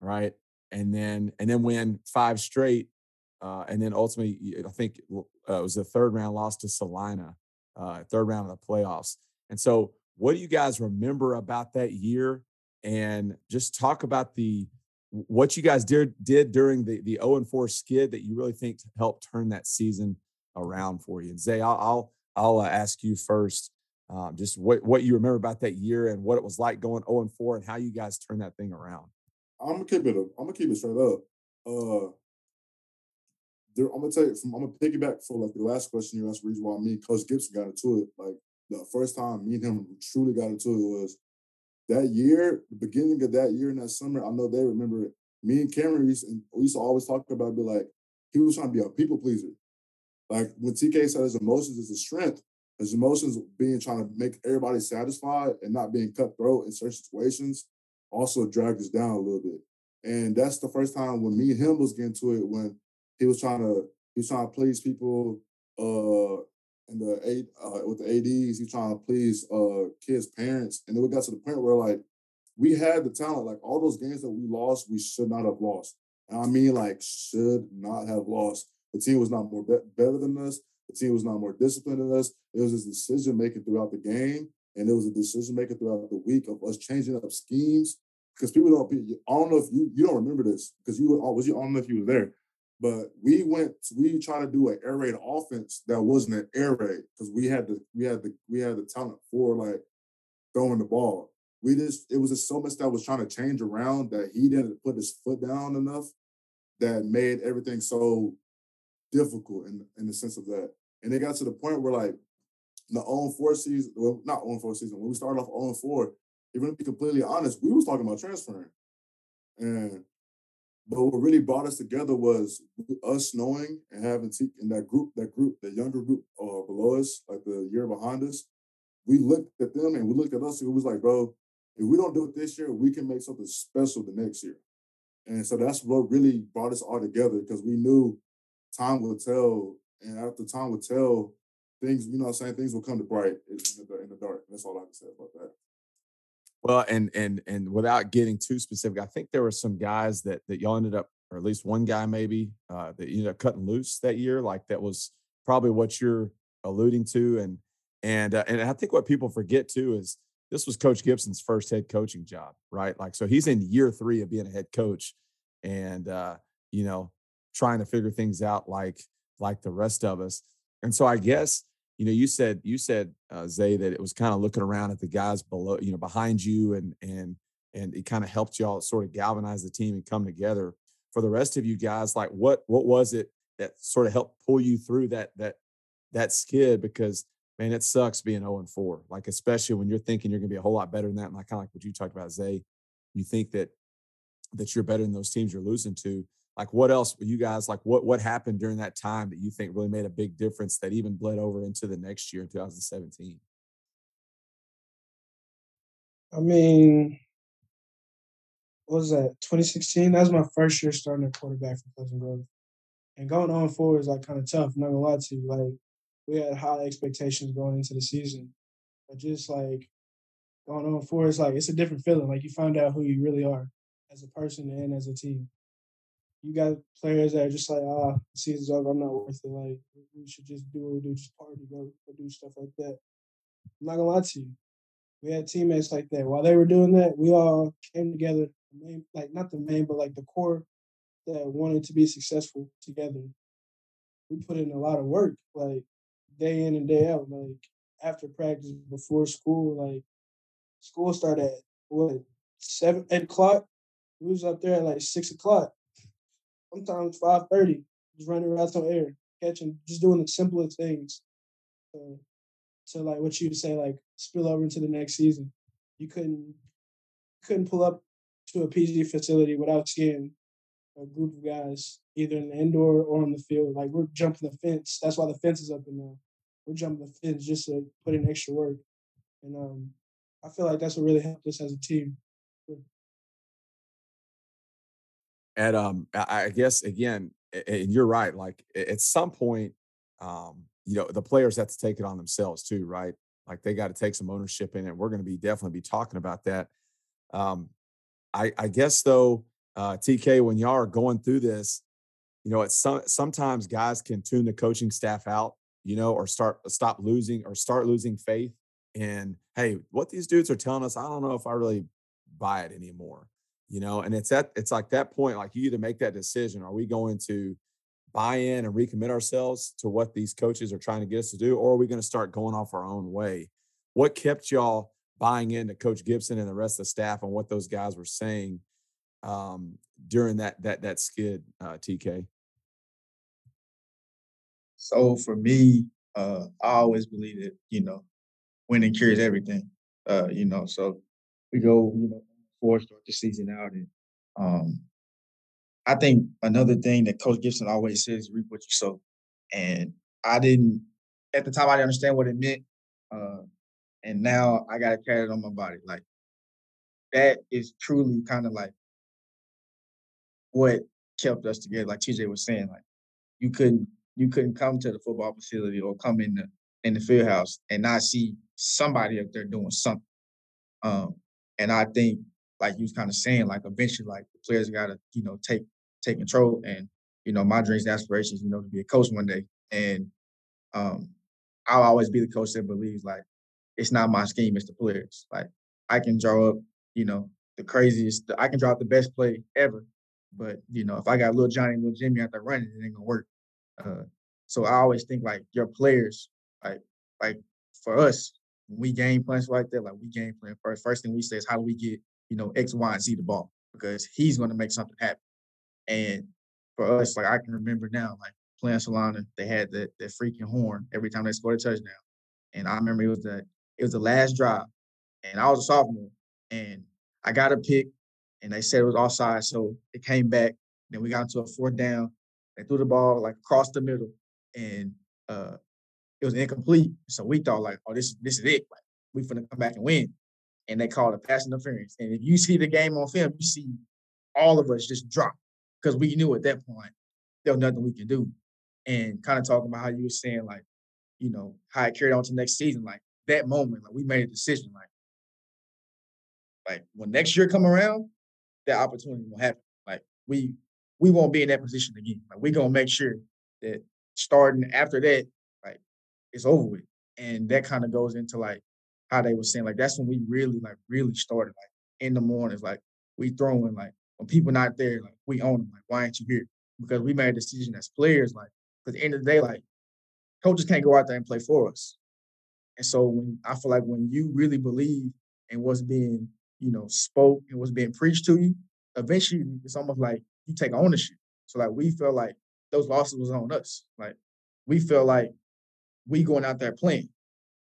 right? And then and then win five straight, uh, and then ultimately, I think uh, it was the third round loss to Celina, uh, third round of the playoffs. And so, what do you guys remember about that year? And just talk about the what you guys did did during the the 0 and 4 skid that you really think helped turn that season around for you. And Zay, I'll I'll, I'll uh, ask you first, um, just what what you remember about that year and what it was like going 0 and 4 and how you guys turned that thing around. I'm gonna keep it. I'm gonna keep it straight up. Uh, there, I'm gonna tell you. From, I'm gonna piggyback for like the last question you asked. Reason why me and Coach Gibson got into it. Like the first time me and him truly got into it was that year, the beginning of that year in that summer. I know they remember it. Me and Cameron used, and we used to always talk about, be like, he was trying to be a people pleaser. Like when TK said his emotions is a strength, his emotions being trying to make everybody satisfied and not being cutthroat in certain situations also dragged us down a little bit. And that's the first time when me and him was getting to it when he was trying to he was trying to please people uh and the eight uh, with the ads he trying to please uh kids parents and then we got to the point where like we had the talent like all those games that we lost we should not have lost. And i mean like should not have lost. The team was not more be- better than us. The team was not more disciplined than us. It was a decision making throughout the game and it was a decision making throughout the week of us changing up schemes because people don't i don't know if you you don't remember this because you was you i don't know if you were there but we went, we tried to do an air raid offense that wasn't an air raid because we had the we had the we had the talent for like throwing the ball. We just it was just so much that was trying to change around that he didn't put his foot down enough that made everything so difficult in in the sense of that. And it got to the point where like the own four season, well, not own four season, when we started off on four, even to be completely honest, we was talking about transferring. And but what really brought us together was us knowing and having te- in that group, that group, the younger group uh, below us, like the year behind us. We looked at them and we looked at us. And it was like, bro, if we don't do it this year, we can make something special the next year. And so that's what really brought us all together because we knew time will tell. And after time will tell, things, you know I'm saying, things will come to bright in the, in the dark. That's all I can say about that. Well, and and and without getting too specific, I think there were some guys that that y'all ended up, or at least one guy maybe uh, that you ended up cutting loose that year. Like that was probably what you're alluding to, and and uh, and I think what people forget too is this was Coach Gibson's first head coaching job, right? Like so he's in year three of being a head coach, and uh, you know trying to figure things out like like the rest of us. And so I guess you know, you said you said uh, Zay that it was kind of looking around at the guys below, you know, behind you, and and and it kind of helped y'all sort of galvanize the team and come together. For the rest of you guys, like what what was it that sort of helped pull you through that that that skid? Because man, it sucks being 0 and 4. Like especially when you're thinking you're going to be a whole lot better than that. And like kind of like what you talked about, Zay, you think that that you're better than those teams you're losing to like what else were you guys like what what happened during that time that you think really made a big difference that even bled over into the next year in 2017 i mean what was that 2016 that was my first year starting at quarterback for pleasant grove. And going on forward is like kind of tough not gonna lie to you like we had high expectations going into the season. But just like going on forward it's like it's a different feeling like you find out who you really are as a person and as a team you got players that are just like, ah, season's over. I'm not worth it. Like we should just do what we do, just party, go, go do stuff like that. I'm not gonna lie to you. We had teammates like that. While they were doing that, we all came together. Like not the main, but like the core that wanted to be successful together. We put in a lot of work, like day in and day out. Like after practice, before school, like school started at what seven, eight o'clock. We was up there at like six o'clock sometimes five thirty, just running around on air, catching, just doing the simplest things. Uh, to like what you say, like spill over into the next season. You couldn't couldn't pull up to a PG facility without seeing a group of guys either in the indoor or on the field. Like we're jumping the fence. That's why the fence is up in there. We're jumping the fence just to put in extra work. And um, I feel like that's what really helped us as a team at um i guess again and you're right like at some point um you know, the players have to take it on themselves too, right? Like they got to take some ownership in it. We're going to be definitely be talking about that. Um, I, I guess though, uh, TK, when y'all are going through this, you know, it's some sometimes guys can tune the coaching staff out, you know, or start stop losing or start losing faith in, hey, what these dudes are telling us, I don't know if I really buy it anymore. You know, and it's at it's like that point, like you either make that decision. Are we going to buy in and recommit ourselves to what these coaches are trying to get us to do, or are we going to start going off our own way? What kept y'all buying into Coach Gibson and the rest of the staff and what those guys were saying um, during that that that skid, uh, TK? So for me, uh, I always believe that you know, winning cures everything. Uh, you know, so we go, you know, four start the season out, and um, I think another thing that Coach Gibson always says, reap what you sow. And I didn't at the time I didn't understand what it meant. Uh, and now I got to carry it on my body. Like that is truly kind of like what kept us together. Like TJ was saying, like you couldn't you couldn't come to the football facility or come in the in the field house and not see somebody up there doing something. Um, and I think like you was kind of saying, like eventually like the players gotta, you know, take take control. And, you know, my dreams and aspirations, you know, to be a coach one day. And um, I'll always be the coach that believes like it's not my scheme, it's the players. Like I can draw up, you know, the craziest, I can draw up the best play ever. But, you know, if I got little Johnny, little Jimmy out there running, it ain't gonna work. Uh, so I always think like your players, like, like for us, when we game plans like that, like we game plan first. First thing we say is how do we get, you know, X, Y, and Z the ball? Because he's gonna make something happen. And for us, like I can remember now, like playing Celina, they had that that freaking horn every time they scored a touchdown. And I remember it was the it was the last drive, and I was a sophomore, and I got a pick, and they said it was offside, so it came back. Then we got into a fourth down. They threw the ball like across the middle, and uh, it was incomplete. So we thought like, oh, this this is it. Like we finna come back and win. And they called a pass interference. And if you see the game on film, you see all of us just drop because we knew at that point there was nothing we could do. And kind of talking about how you were saying, like, you know, how it carried on to next season, like that moment, like we made a decision, like, like when next year come around, that opportunity will happen. Like we we won't be in that position again. Like we're gonna make sure that starting after that, like it's over with. And that kind of goes into like how they were saying, like that's when we really, like really started, like in the mornings, like we throwing like when people not there, like we own them. Like, why aren't you here? Because we made a decision as players, like, at the end of the day, like, coaches can't go out there and play for us. And so when I feel like when you really believe in what's being, you know, spoke and what's being preached to you, eventually it's almost like you take ownership. So like we feel like those losses was on us. Like we feel like we going out there playing.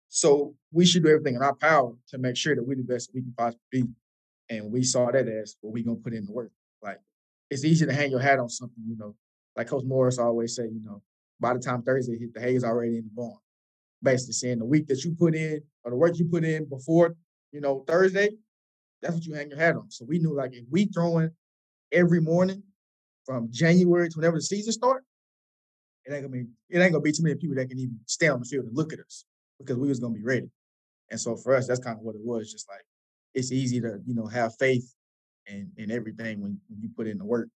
So we should do everything in our power to make sure that we're the best we can possibly be and we saw that as well, we gonna put in the work. Like it's easy to hang your hat on something, you know. Like Coach Morris always say, you know, by the time Thursday hit, the hay is already in the barn. Basically saying the week that you put in or the work you put in before, you know, Thursday, that's what you hang your hat on. So we knew like if we throwing every morning from January to whenever the season start, it ain't gonna be it ain't gonna be too many people that can even stay on the field and look at us because we was gonna be ready. And so for us, that's kind of what it was. Just like it's easy to you know have faith in in everything when, when you put in the work.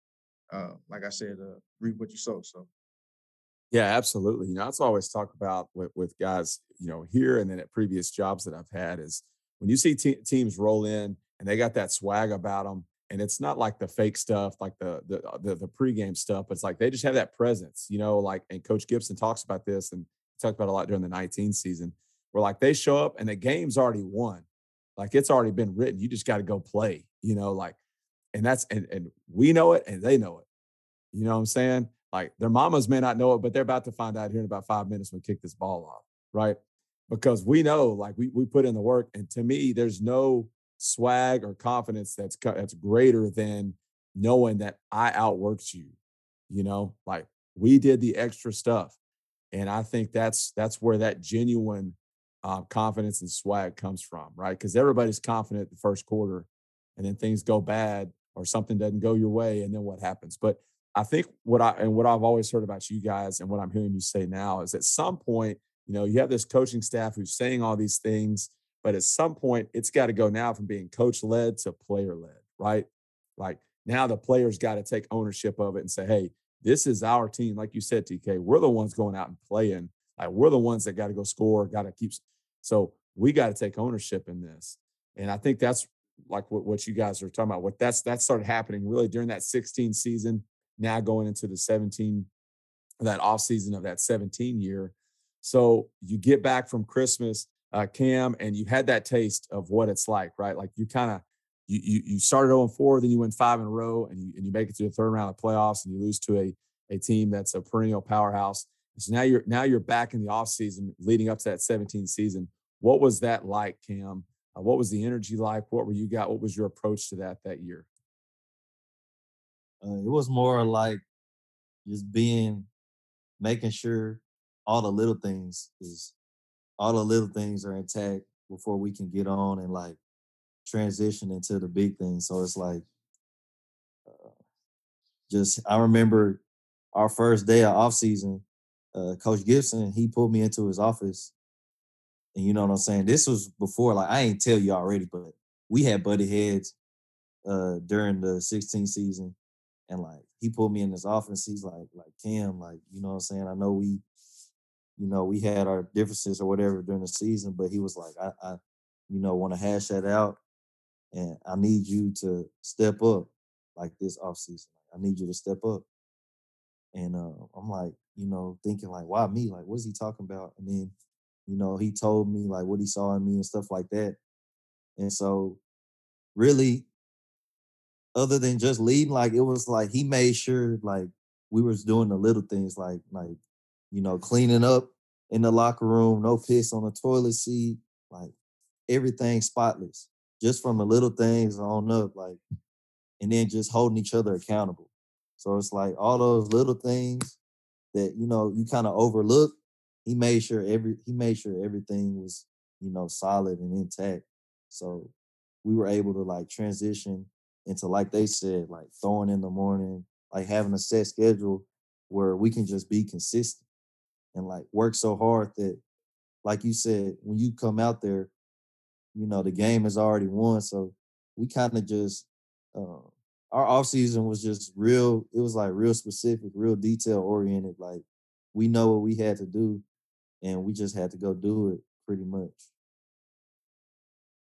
Uh, like I said, uh, reap what you sow. So. Yeah, absolutely. You know, that's always talk about with, with guys, you know, here and then at previous jobs that I've had is when you see te- teams roll in and they got that swag about them, and it's not like the fake stuff, like the the uh, the, the pregame stuff. But it's like they just have that presence, you know. Like, and Coach Gibson talks about this, and talked about a lot during the 19 season, where like they show up and the game's already won, like it's already been written. You just got to go play, you know, like, and that's, and, and we know it and they know it. You know what I'm saying? Like their mamas may not know it, but they're about to find out here in about five minutes when we kick this ball off, right? Because we know, like we we put in the work, and to me, there's no swag or confidence that's that's greater than knowing that I outworked you. You know, like we did the extra stuff, and I think that's that's where that genuine uh, confidence and swag comes from, right? Because everybody's confident the first quarter, and then things go bad or something doesn't go your way, and then what happens? But I think what I and what I've always heard about you guys and what I'm hearing you say now is at some point, you know, you have this coaching staff who's saying all these things, but at some point it's got to go now from being coach led to player led, right? Like now the players got to take ownership of it and say, hey, this is our team. Like you said, TK, we're the ones going out and playing. Like we're the ones that got to go score, got to keep. So we got to take ownership in this. And I think that's like what, what you guys are talking about. What that's that started happening really during that 16 season now going into the 17 that off season of that 17 year so you get back from christmas uh, cam and you had that taste of what it's like right like you kind of you, you started 0 4 then you win five in a row and you, and you make it to the third round of playoffs and you lose to a a team that's a perennial powerhouse. So now you're now you're back in the off season leading up to that 17 season. What was that like cam? Uh, what was the energy like? What were you got? What was your approach to that that year? Uh, it was more like just being, making sure all the little things is, all the little things are intact before we can get on and like transition into the big things. So it's like, uh, just I remember our first day of off season, uh, Coach Gibson he pulled me into his office, and you know what I'm saying. This was before like I ain't tell you already, but we had buddy heads uh, during the 16 season, and like he pulled me in his office. He's like, like Cam, like, you know what I'm saying? I know we, you know, we had our differences or whatever during the season, but he was like, I, I you know, want to hash that out. And I need you to step up like this off season. I need you to step up. And uh, I'm like, you know, thinking like, why me? Like, what's he talking about? And then, you know, he told me like what he saw in me and stuff like that. And so really other than just leading, like it was like he made sure like we was doing the little things like like you know cleaning up in the locker room, no piss on the toilet seat, like everything spotless, just from the little things on up, like and then just holding each other accountable. So it's like all those little things that you know you kind of overlook. He made sure every he made sure everything was you know solid and intact. So we were able to like transition into like they said, like throwing in the morning, like having a set schedule where we can just be consistent and like work so hard that, like you said, when you come out there, you know the game is already won. So we kind of just uh, our off season was just real. It was like real specific, real detail oriented. Like we know what we had to do, and we just had to go do it pretty much.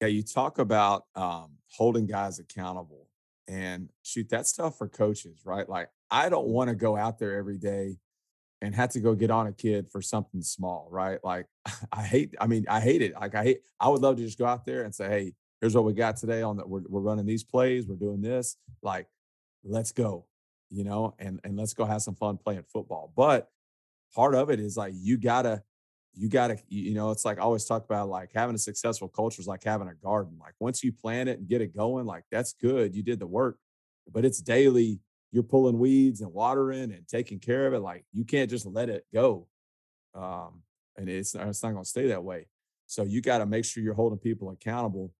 Yeah, you talk about um, holding guys accountable and shoot that stuff for coaches, right? Like I don't want to go out there every day and had to go get on a kid for something small, right? Like (laughs) I hate, I mean, I hate it. Like I hate, I would love to just go out there and say, hey, here's what we got today on that. We're, we're running these plays, we're doing this. Like, let's go, you know, and and let's go have some fun playing football. But part of it is like you gotta you got to, you know, it's like I always talk about like having a successful culture is like having a garden. Like once you plant it and get it going, like that's good. You did the work, but it's daily. You're pulling weeds and watering and taking care of it. Like you can't just let it go. Um, and it's, it's not going to stay that way. So you got to make sure you're holding people accountable.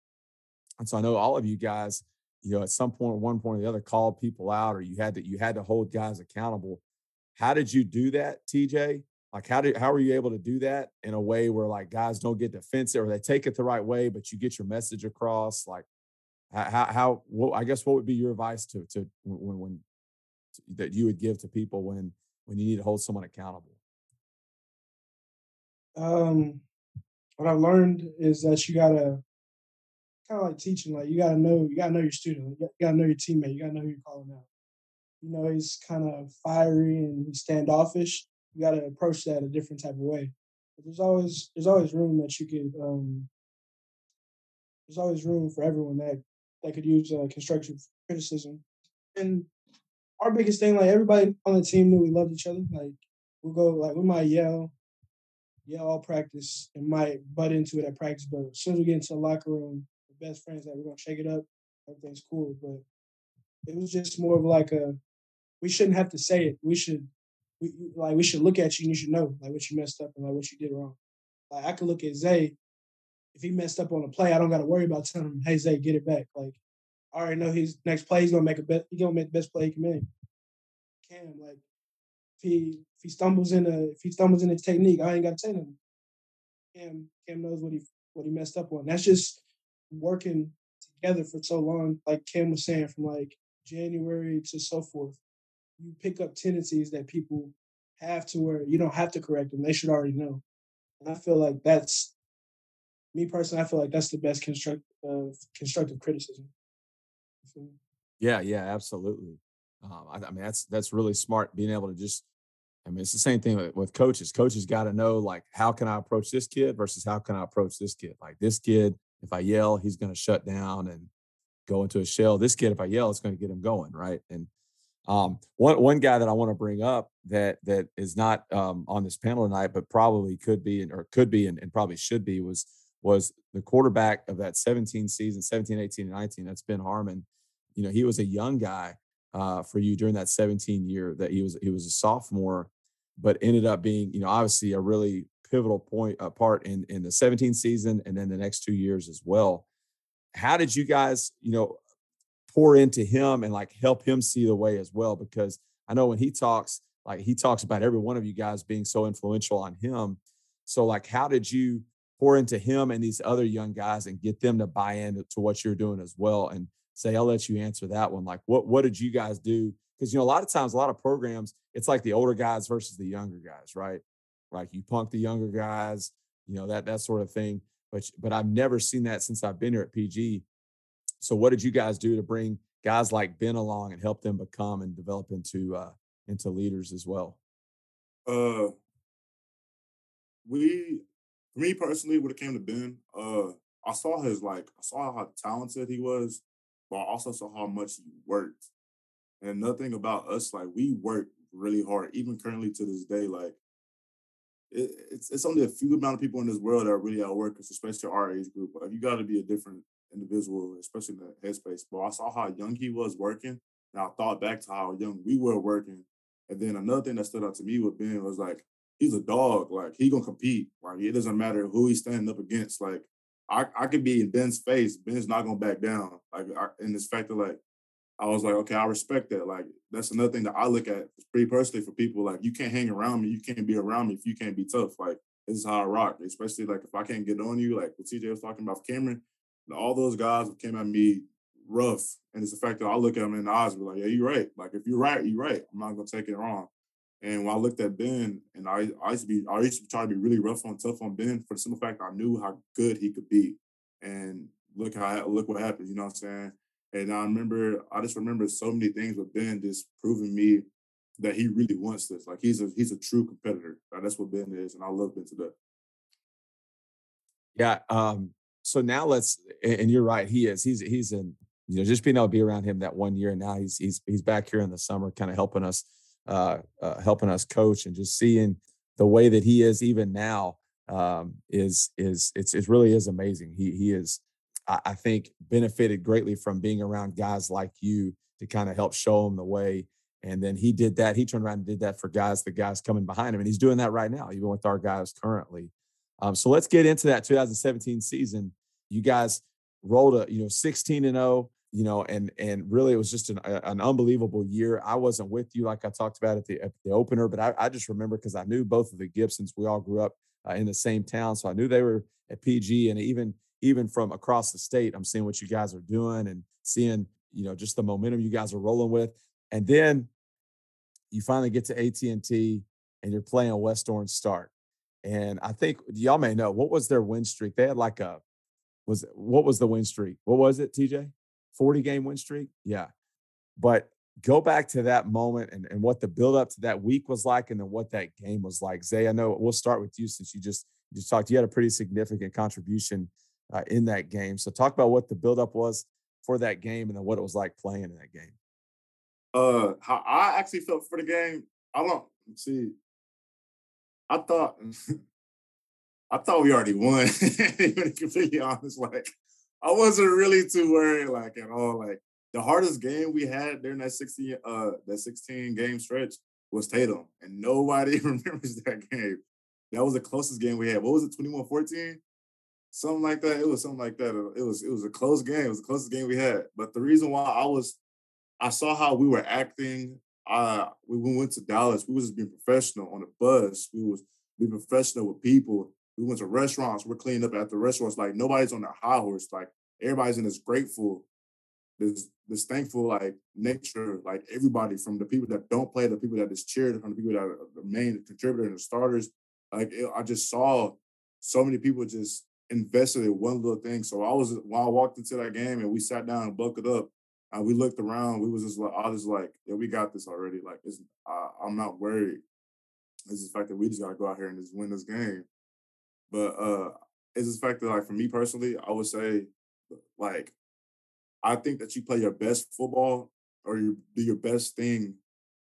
And so I know all of you guys, you know, at some point, one point or the other, called people out, or you had to you had to hold guys accountable. How did you do that, TJ? Like how did how are you able to do that in a way where like guys don't get defensive or they take it the right way, but you get your message across? Like how how what I guess what would be your advice to to when when that you would give to people when when you need to hold someone accountable? Um, what I've learned is that you gotta kind of like teaching, like you gotta know, you gotta know your student, you gotta know your teammate, you gotta know who you're calling out. You know, he's kind of fiery and standoffish you got to approach that a different type of way. But there's always there's always room that you could um, there's always room for everyone that that could use uh, constructive criticism. And our biggest thing, like everybody on the team knew we loved each other. Like we'll go like we might yell, yell all practice and might butt into it at practice, but as soon as we get into the locker room, the best friends that we're gonna shake it up, everything's cool. But it was just more of like a we shouldn't have to say it. We should we, like we should look at you and you should know like what you messed up and like what you did wrong. Like I could look at Zay. If he messed up on a play, I don't got to worry about telling him, "Hey Zay, get it back." Like I already know his next play he's gonna make a bet. He's gonna make the best play he can make. Cam, like if he if he stumbles in a if he stumbles in his technique, I ain't got to tell him. Cam Cam knows what he what he messed up on. That's just working together for so long. Like Cam was saying, from like January to so forth, you pick up tendencies that people have to where you don't have to correct them. They should already know. And I feel like that's me personally. I feel like that's the best construct uh, constructive criticism. Yeah, yeah, absolutely. Um, I, I, mean, that's that's really smart being able to just. I mean, it's the same thing with, with coaches. Coaches got to know like how can I approach this kid versus how can I approach this kid. Like this kid, if I yell, he's going to shut down and go into a shell. This kid, if I yell, it's going to get him going, right? And um, one one guy that I want to bring up that that is not um, on this panel tonight, but probably could be or could be and, and, probably should be was was the quarterback of that 17 season, 17, 18, and 19. That's Ben Harmon. You know, he was a young guy uh, for you during that 17 year that he was he was a sophomore, but ended up being you know obviously a really pivotal point uh, part in in the 17 season and then the next two years as well. How did you guys you know pour into him and like help him see the way as well? Because I know when he talks, like he talks about every one of you guys being so influential on him. So like, how did you pour into him and these other young guys and get them to buy into what you're doing as well? And say, I'll let you answer that one. Like, what what did you guys do? Because you know, a lot of times, a lot of programs, it's like the older guys versus the younger guys, right? Like you punk the younger guys, you know that that sort of thing. But but I've never seen that since I've been here at PG. So what did you guys do to bring guys like Ben along and help them become and develop into uh, into leaders as well? Uh, we, me personally, when it came to Ben, uh, I saw his like I saw how talented he was, but I also saw how much he worked. And nothing about us, like we work really hard, even currently to this day. Like it, it's it's only a few amount of people in this world that are really outwork us, especially our age group. Like you got to be a different individual, especially in the headspace. But I saw how young he was working, and I thought back to how young we were working. And then another thing that stood out to me with Ben was like he's a dog. Like he gonna compete. Like it doesn't matter who he's standing up against. Like I, I could be in Ben's face. Ben's not gonna back down. Like in this fact that like, I was like, okay, I respect that. Like that's another thing that I look at pretty personally for people. Like you can't hang around me. You can't be around me if you can't be tough. Like this is how I rock. Especially like if I can't get on you, like what TJ was talking about Cameron. All those guys came at me rough, and it's the fact that I look at them in the eyes and be like, yeah, you're right. Like if you're right, you're right. I'm not gonna take it wrong. And when I looked at Ben, and I, I used to be, I used to try to be really rough on tough on Ben for the simple fact I knew how good he could be. And look how look what happened. You know what I'm saying? And I remember, I just remember so many things with Ben just proving me that he really wants this. Like he's a he's a true competitor. That's what Ben is, and I love Ben to death. Yeah. Um, so now let's, and you're right, he is. He's he's in. You know, just being able to be around him that one year, and now he's he's he's back here in the summer, kind of helping us, uh, uh, helping us coach, and just seeing the way that he is even now um, is is it's it really is amazing. He he is, I, I think, benefited greatly from being around guys like you to kind of help show him the way. And then he did that. He turned around and did that for guys, the guys coming behind him, and he's doing that right now, even with our guys currently. Um, so let's get into that 2017 season. You guys rolled a you know 16 and 0 you know, and and really it was just an, an unbelievable year. I wasn't with you like I talked about at the at the opener, but I, I just remember because I knew both of the Gibsons. We all grew up uh, in the same town, so I knew they were at PG, and even even from across the state, I'm seeing what you guys are doing and seeing you know just the momentum you guys are rolling with, and then you finally get to AT and T, and you're playing West Orange-Stark, and I think y'all may know what was their win streak. They had like a was what was the win streak? What was it, TJ? 40 game win streak? Yeah. But go back to that moment and, and what the build up to that week was like and then what that game was like. Zay, I know we'll start with you since you just you just talked. You had a pretty significant contribution uh, in that game. So talk about what the build up was for that game and then what it was like playing in that game. Uh, how I actually felt for the game, I don't see. I thought, (laughs) I thought we already won. (laughs) to be honest, like I wasn't really too worried, like at all. Like the hardest game we had during that 16 uh that 16 game stretch was Tatum, and nobody (laughs) remembers that game. That was the closest game we had. What was it, 21-14? Something like that. It was something like that. It was it was a close game. It was the closest game we had. But the reason why I was I saw how we were acting I we went to Dallas. We was just being professional on the bus. We was being professional with people. We went to restaurants. We're cleaning up at the restaurants. Like nobody's on their high horse. Like everybody's in this grateful, this this thankful like nature. Like everybody from the people that don't play, the people that just cheered, from the people that are the main contributor and the starters. Like it, I just saw so many people just invested in one little thing. So I was when I walked into that game and we sat down and buckled up, and we looked around. We was just like, I was like, yeah, we got this already. Like, it's, uh, I'm not worried. It's the fact that we just got to go out here and just win this game. But uh it's the fact that, like, for me personally, I would say, like, I think that you play your best football or you do your best thing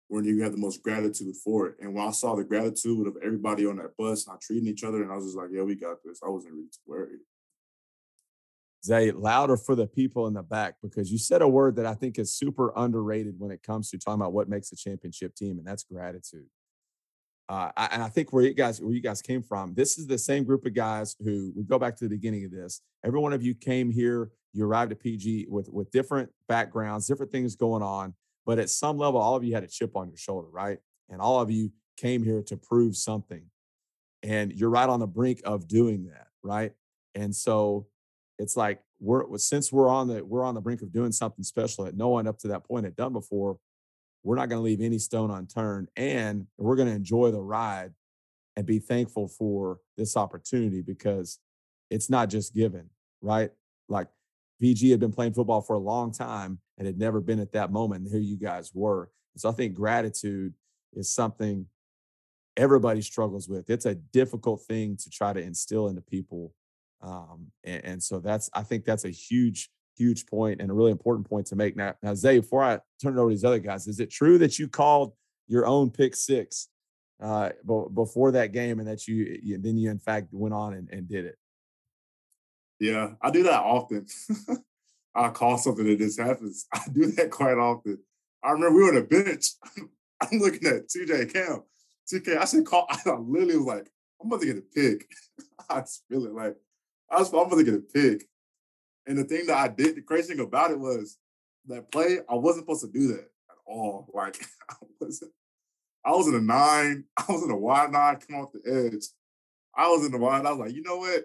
when you have the most gratitude for it. And when I saw the gratitude of everybody on that bus not treating each other, and I was just like, yeah, we got this. I wasn't really worried. Zay, louder for the people in the back because you said a word that I think is super underrated when it comes to talking about what makes a championship team, and that's gratitude. Uh, I, and I think where you guys where you guys came from, this is the same group of guys who we go back to the beginning of this. Every one of you came here, you arrived at PG with with different backgrounds, different things going on, but at some level, all of you had a chip on your shoulder, right? And all of you came here to prove something. And you're right on the brink of doing that, right? And so it's like we're since we're on the we're on the brink of doing something special that no one up to that point had done before, we're not going to leave any stone unturned and we're going to enjoy the ride and be thankful for this opportunity because it's not just given, right? Like PG had been playing football for a long time and had never been at that moment. And here you guys were. So I think gratitude is something everybody struggles with. It's a difficult thing to try to instill into people. Um, and, and, so that's, I think that's a huge, huge point and a really important point to make. Now, now, Zay, before I turn it over to these other guys, is it true that you called your own pick six uh, before that game and that you, you then you in fact went on and, and did it? Yeah, I do that often. (laughs) I call something that this happens. (laughs) I do that quite often. I remember we were on a bench. (laughs) I'm looking at TJ Cam. TK, I said, call. I literally was like, I'm about to get a pick. I just feel it like, I was, I'm about to get a pick. And the thing that I did, the crazy thing about it was that play, I wasn't supposed to do that at all. (laughs) Like, I wasn't, I was in a nine, (laughs) I was in a wide nine, come off the edge. I was in the wide, I was like, you know what?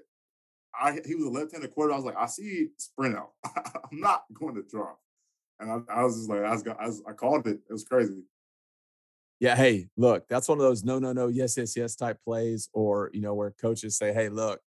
I he was a left-handed quarter. I was like, I see sprint out. (laughs) I'm not going to drop. And I, I was just like, I was, I was, I called it. It was crazy. Yeah. Hey, look, that's one of those no, no, no, yes, yes, yes type plays, or you know, where coaches say, Hey, look,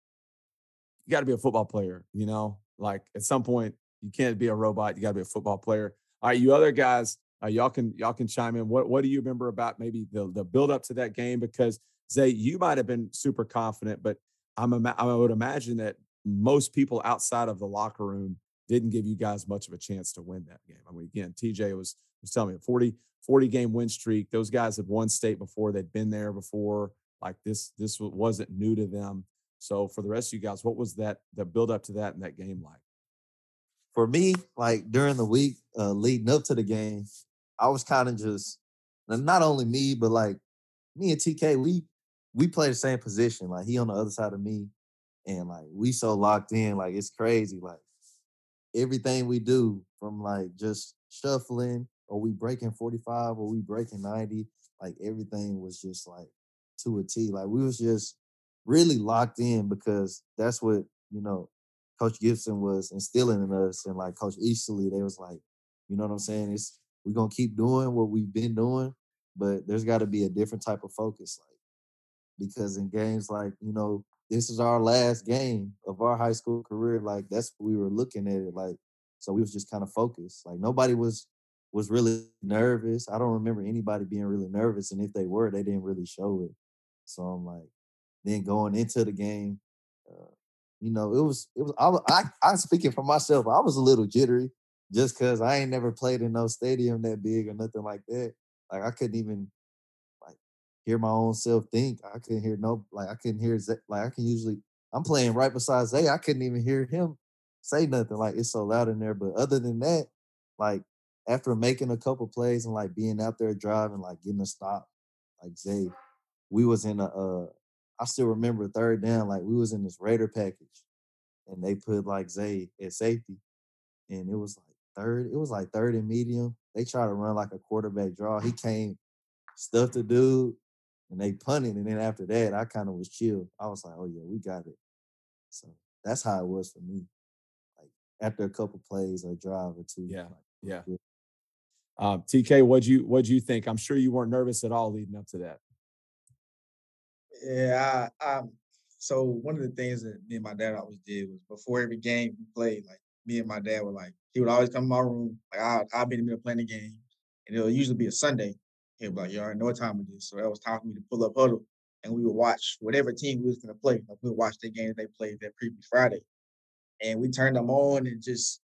you got to be a football player. You know, like at some point, you can't be a robot. You got to be a football player. All right, you other guys, uh, y'all can y'all can chime in. What what do you remember about maybe the the build up to that game? Because Zay, you might have been super confident, but I'm I would imagine that most people outside of the locker room didn't give you guys much of a chance to win that game. I mean, again, TJ was was telling me a 40, 40 game win streak. Those guys had won state before, they'd been there before. Like this, this wasn't new to them. So for the rest of you guys, what was that the build up to that in that game like? For me, like during the week uh, leading up to the game, I was kind of just not only me, but like me and TK, we we play the same position. Like he on the other side of me, and like we so locked in. Like it's crazy. Like everything we do, from like just shuffling, or we breaking forty five, or we breaking ninety. Like everything was just like to a T. Like we was just really locked in because that's what you know Coach Gibson was instilling in us, and like Coach Easterly, they was like, you know what I'm saying? It's we're gonna keep doing what we've been doing, but there's got to be a different type of focus. Like because in games like you know this is our last game of our high school career like that's what we were looking at it like so we was just kind of focused like nobody was was really nervous i don't remember anybody being really nervous and if they were they didn't really show it so i'm like then going into the game uh, you know it was it was I, I i'm speaking for myself i was a little jittery just because i ain't never played in no stadium that big or nothing like that like i couldn't even like hear my own self think. I couldn't hear no like I couldn't hear like I can usually I'm playing right beside Zay. I couldn't even hear him say nothing. Like it's so loud in there. But other than that, like after making a couple plays and like being out there driving, like getting a stop, like Zay, we was in a uh I still remember third down, like we was in this Raider package and they put like Zay at safety. And it was like third, it was like third and medium. they try to run like a quarterback draw. He came, stuffed the dude, and they punted. And then after that, I kind of was chill. I was like, oh yeah, we got it. So that's how it was for me. Like after a couple plays or drive or two. Yeah. Like, Yeah. Um, TK, what'd you what'd you think? I'm sure you weren't nervous at all leading up to that. Yeah, I, um, so one of the things that me and my dad always did was before every game we played, like me and my dad were like, he would always come to my room, like I I'll be in the middle of playing the game, and it'll usually be a Sunday. He'll be like, you already know what time it is. So that was time for me to pull up Hudl and we would watch whatever team we was gonna play. Like we would watch the game they played that previous Friday. And we turned them on and just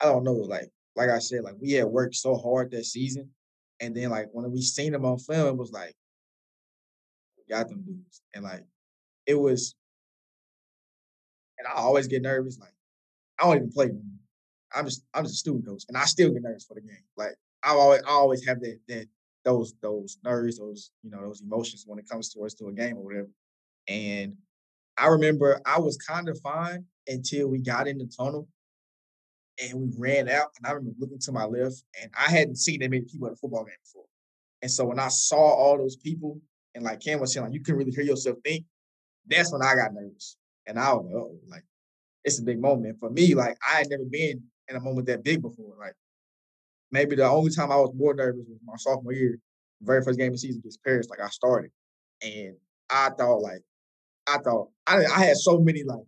I don't know, like like I said, like we had worked so hard that season. And then like when we seen them on film, it was like, got them dudes. And like it was, and I always get nervous. Like I don't even play. I'm just I'm just a student coach, and I still get nervous for the game. Like I always I always have that that those those nerves, those you know those emotions when it comes towards to a game or whatever. And I remember I was kind of fine until we got in the tunnel and we ran out. And I remember looking to my left, and I hadn't seen that many people at a football game before. And so when I saw all those people, and like Cam was saying, like you couldn't really hear yourself think, that's when I got nervous. And I was like, oh, like it's a big moment. For me, like I had never been in a moment that big before. Like maybe the only time I was more nervous was my sophomore year, very first game of season against Paris. Like I started, and I thought like I thought I I had so many like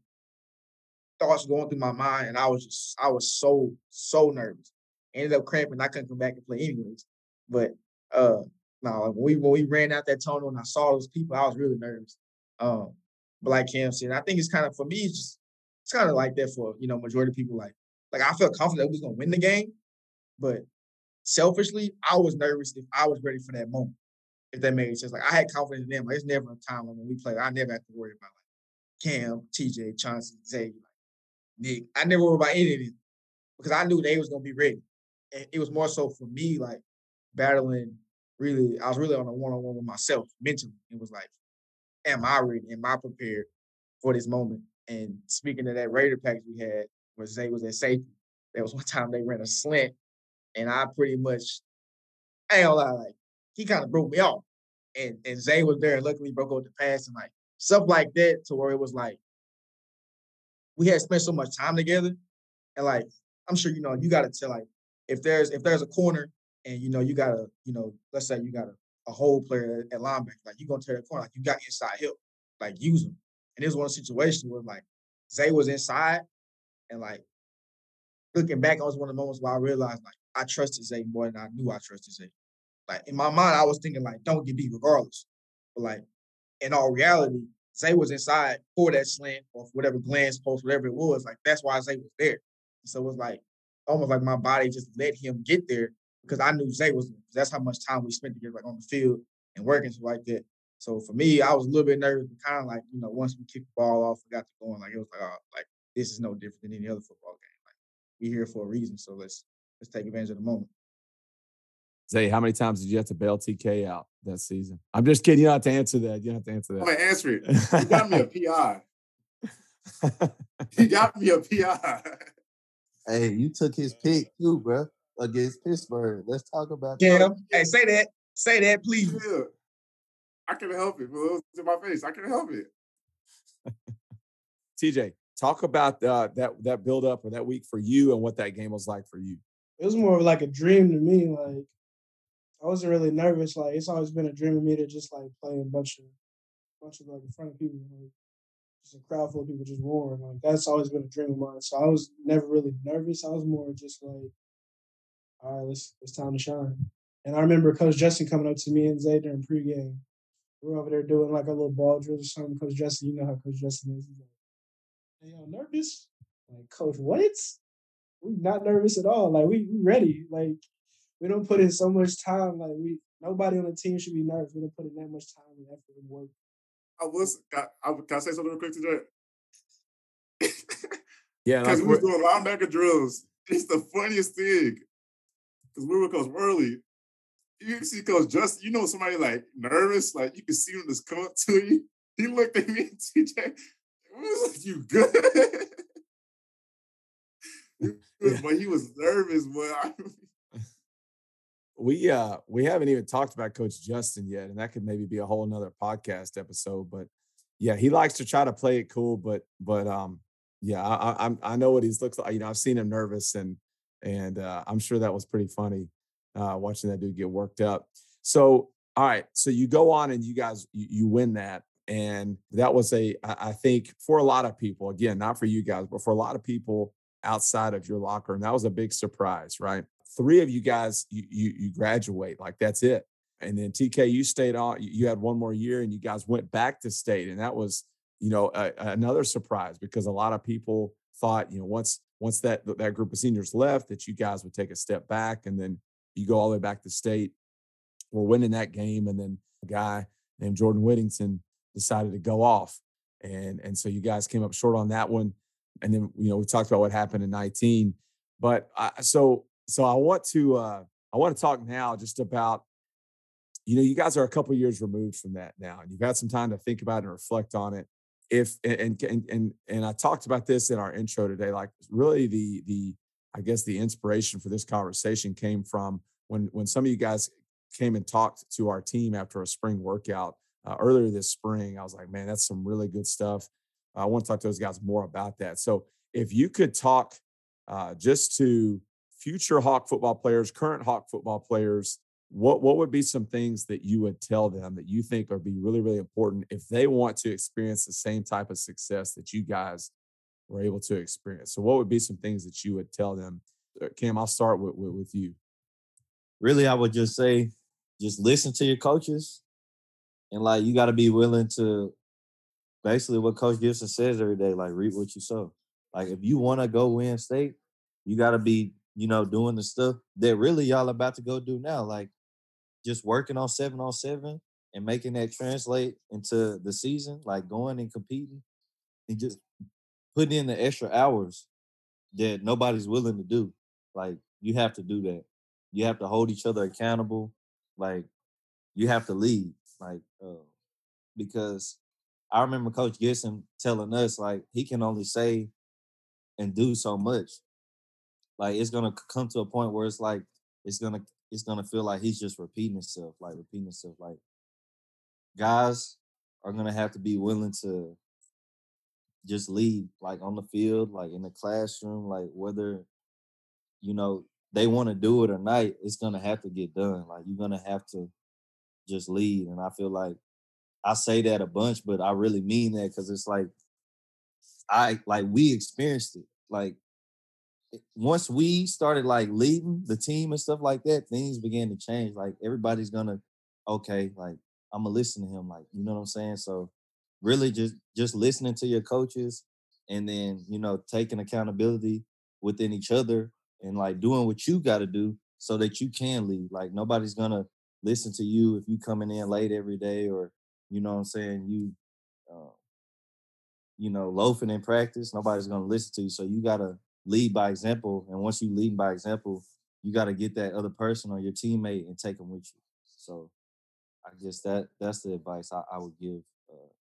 thoughts going through my mind, and I was just I was so so nervous. Ended up cramping. I couldn't come back and play anyways. But uh no, when we when we ran out that tunnel and I saw those people, I was really nervous. Um, but like Cam said, I think it's kind of for me, it's just it's kind of like that for you know majority of people. Like like I felt confident we was gonna win the game, but selfishly, I was nervous if I was ready for that moment. If that made sense, like I had confidence in them. Like, it's never a time when we play. I never have to worry about like Cam, TJ, Chauncey, Zay, like Nick. I never worried about any of them because I knew they was gonna be ready. And it was more so for me, like battling. Really, I was really on a one on one with myself mentally. It was like, am I ready? Am I prepared for this moment? And speaking of that Raider package we had, where Zay was at safety, there was (laughs) one time they ran a slant, and I pretty much, I ain't gonna lie, like he kind of broke me off, and and Zay was there, and luckily broke out the pass and like stuff like that, to where it was like we had spent so much time together, and like I'm sure you know you got to tell like if there's if there's a corner and you know you got a you know let's say you got a, a whole player at linebacker like you gonna tear the corner like you got inside help like use them and was one situation where like Zay was inside and like looking back, it was one of the moments where I realized like I trusted Zay more than I knew I trusted Zay. Like in my mind, I was thinking like, don't get beat regardless. But like in all reality, Zay was inside for that slant or for whatever glance post, whatever it was. Like that's why Zay was there. So it was like almost like my body just let him get there because I knew Zay was. That's how much time we spent together, like on the field and working stuff like that. So for me, I was a little bit nervous, but kind of like you know, once we kicked the ball off, we got to going, like it was like, oh, like this is no different than any other football game. Like we here for a reason, so let's let's take advantage of the moment. Zay, how many times did you have to bail TK out that season? I'm just kidding. You don't have to answer that. You don't have to answer that. I'm gonna answer it. He got me a (laughs) PI. (laughs) He got me a PI. Hey, you took his (laughs) pick too, bro, against Pittsburg. Let's talk about Cam, that. hey, say that, say that, please. Yeah. I can help it, but it was in my face. I can help it. (laughs) TJ, talk about uh, that that build up or that week for you and what that game was like for you. it was more of like a dream to me. Like I wasn't really nervous. Like it's always been a dream of me to just like play a bunch of bunch of like in front of people, like just a crowd full of people just roaring. Like that's always been a dream of mine. So I was never really nervous. I was more just like, all right, let's it's time to shine. And I remember Coach Justin coming up to me and Zay during pregame. We are over there doing like a little ball drills or something. Coach Justin, you know how Coach Justin is. He's like, hey, yo, nervous? Like, Coach, what? we not nervous at all. Like we, we ready. Like we don't put in so much time. Like we nobody on the team should be nervous. We don't put in that much time and effort and work. I was. Can I, can I say something real quick to that? Yeah, (laughs) Because like, we was we're- doing linebacker drills. It's the funniest thing. Because we were Coach early. You see Coach Justin, you know somebody like nervous, like you can see him just come up to you. He looked at me and (laughs) TJ. Was like, you good? (laughs) Was- But he was nervous, but (laughs) we uh we haven't even talked about Coach Justin yet, and that could maybe be a whole another podcast episode. But yeah, he likes to try to play it cool, but but um yeah, I I, I know what he's looks like. You know, I've seen him nervous, and and uh, I'm sure that was pretty funny uh, watching that dude get worked up. So all right, so you go on and you guys you, you win that, and that was a I think for a lot of people, again, not for you guys, but for a lot of people outside of your locker room, that was a big surprise, right? Three of you guys, you you, you graduate, like that's it. And then TK, you stayed on. You had one more year, and you guys went back to state, and that was, you know, a, another surprise because a lot of people thought, you know, once once that that group of seniors left, that you guys would take a step back, and then you go all the way back to state. We're winning that game, and then a guy named Jordan Whittington decided to go off. And, and so you guys came up short on that one. And then, you know, we talked about what happened in 19. But I, so, so I want to, uh, I want to talk now just about, you know, you guys are a couple years removed from that now, and you've had some time to think about it and reflect on it. If and and and and I talked about this in our intro today, like really the the I guess the inspiration for this conversation came from when when some of you guys came and talked to our team after a spring workout uh, earlier this spring. I was like, man, that's some really good stuff. I want to talk to those guys more about that. So if you could talk uh, just to future Hawk football players, current Hawk football players, what what would be some things that you would tell them that you think are be really really important if they want to experience the same type of success that you guys were able to experience? So what would be some things that you would tell them? Uh, Cam, I'll start with, with, with you. Really, I would just say, just listen to your coaches and like you got to be willing to basically what Coach Gibson says every day, like reap what you sow. Like if you want to go win state, you got to be, you know, doing the stuff that really y'all about to go do now. Like just working on seven on seven and making that translate into the season, like going and competing and just putting in the extra hours that nobody's willing to do. Like you have to do that. You have to hold each other accountable. Like you have to lead. Like, uh, because I remember Coach Gibson telling us like he can only say and do so much. Like it's gonna come to a point where it's like it's gonna it's gonna feel like he's just repeating himself, like repeating himself. Like guys are gonna have to be willing to just lead, like on the field, like in the classroom, like whether you know they want to do it or not, it's gonna have to get done. Like you're gonna have to just lead. And I feel like I say that a bunch, but I really mean that because it's like I like we experienced it. Like once we started like leading the team and stuff like that, things began to change. Like everybody's gonna okay, like I'm gonna listen to him. Like you know what I'm saying. So really, just just listening to your coaches, and then you know taking accountability within each other, and like doing what you got to do so that you can lead. Like nobody's gonna listen to you if you coming in late every day or you know what I'm saying you uh, you know loafing in practice nobody's gonna listen to you so you gotta lead by example and once you lead by example you gotta get that other person or your teammate and take them with you so I guess that that's the advice I, I would give uh,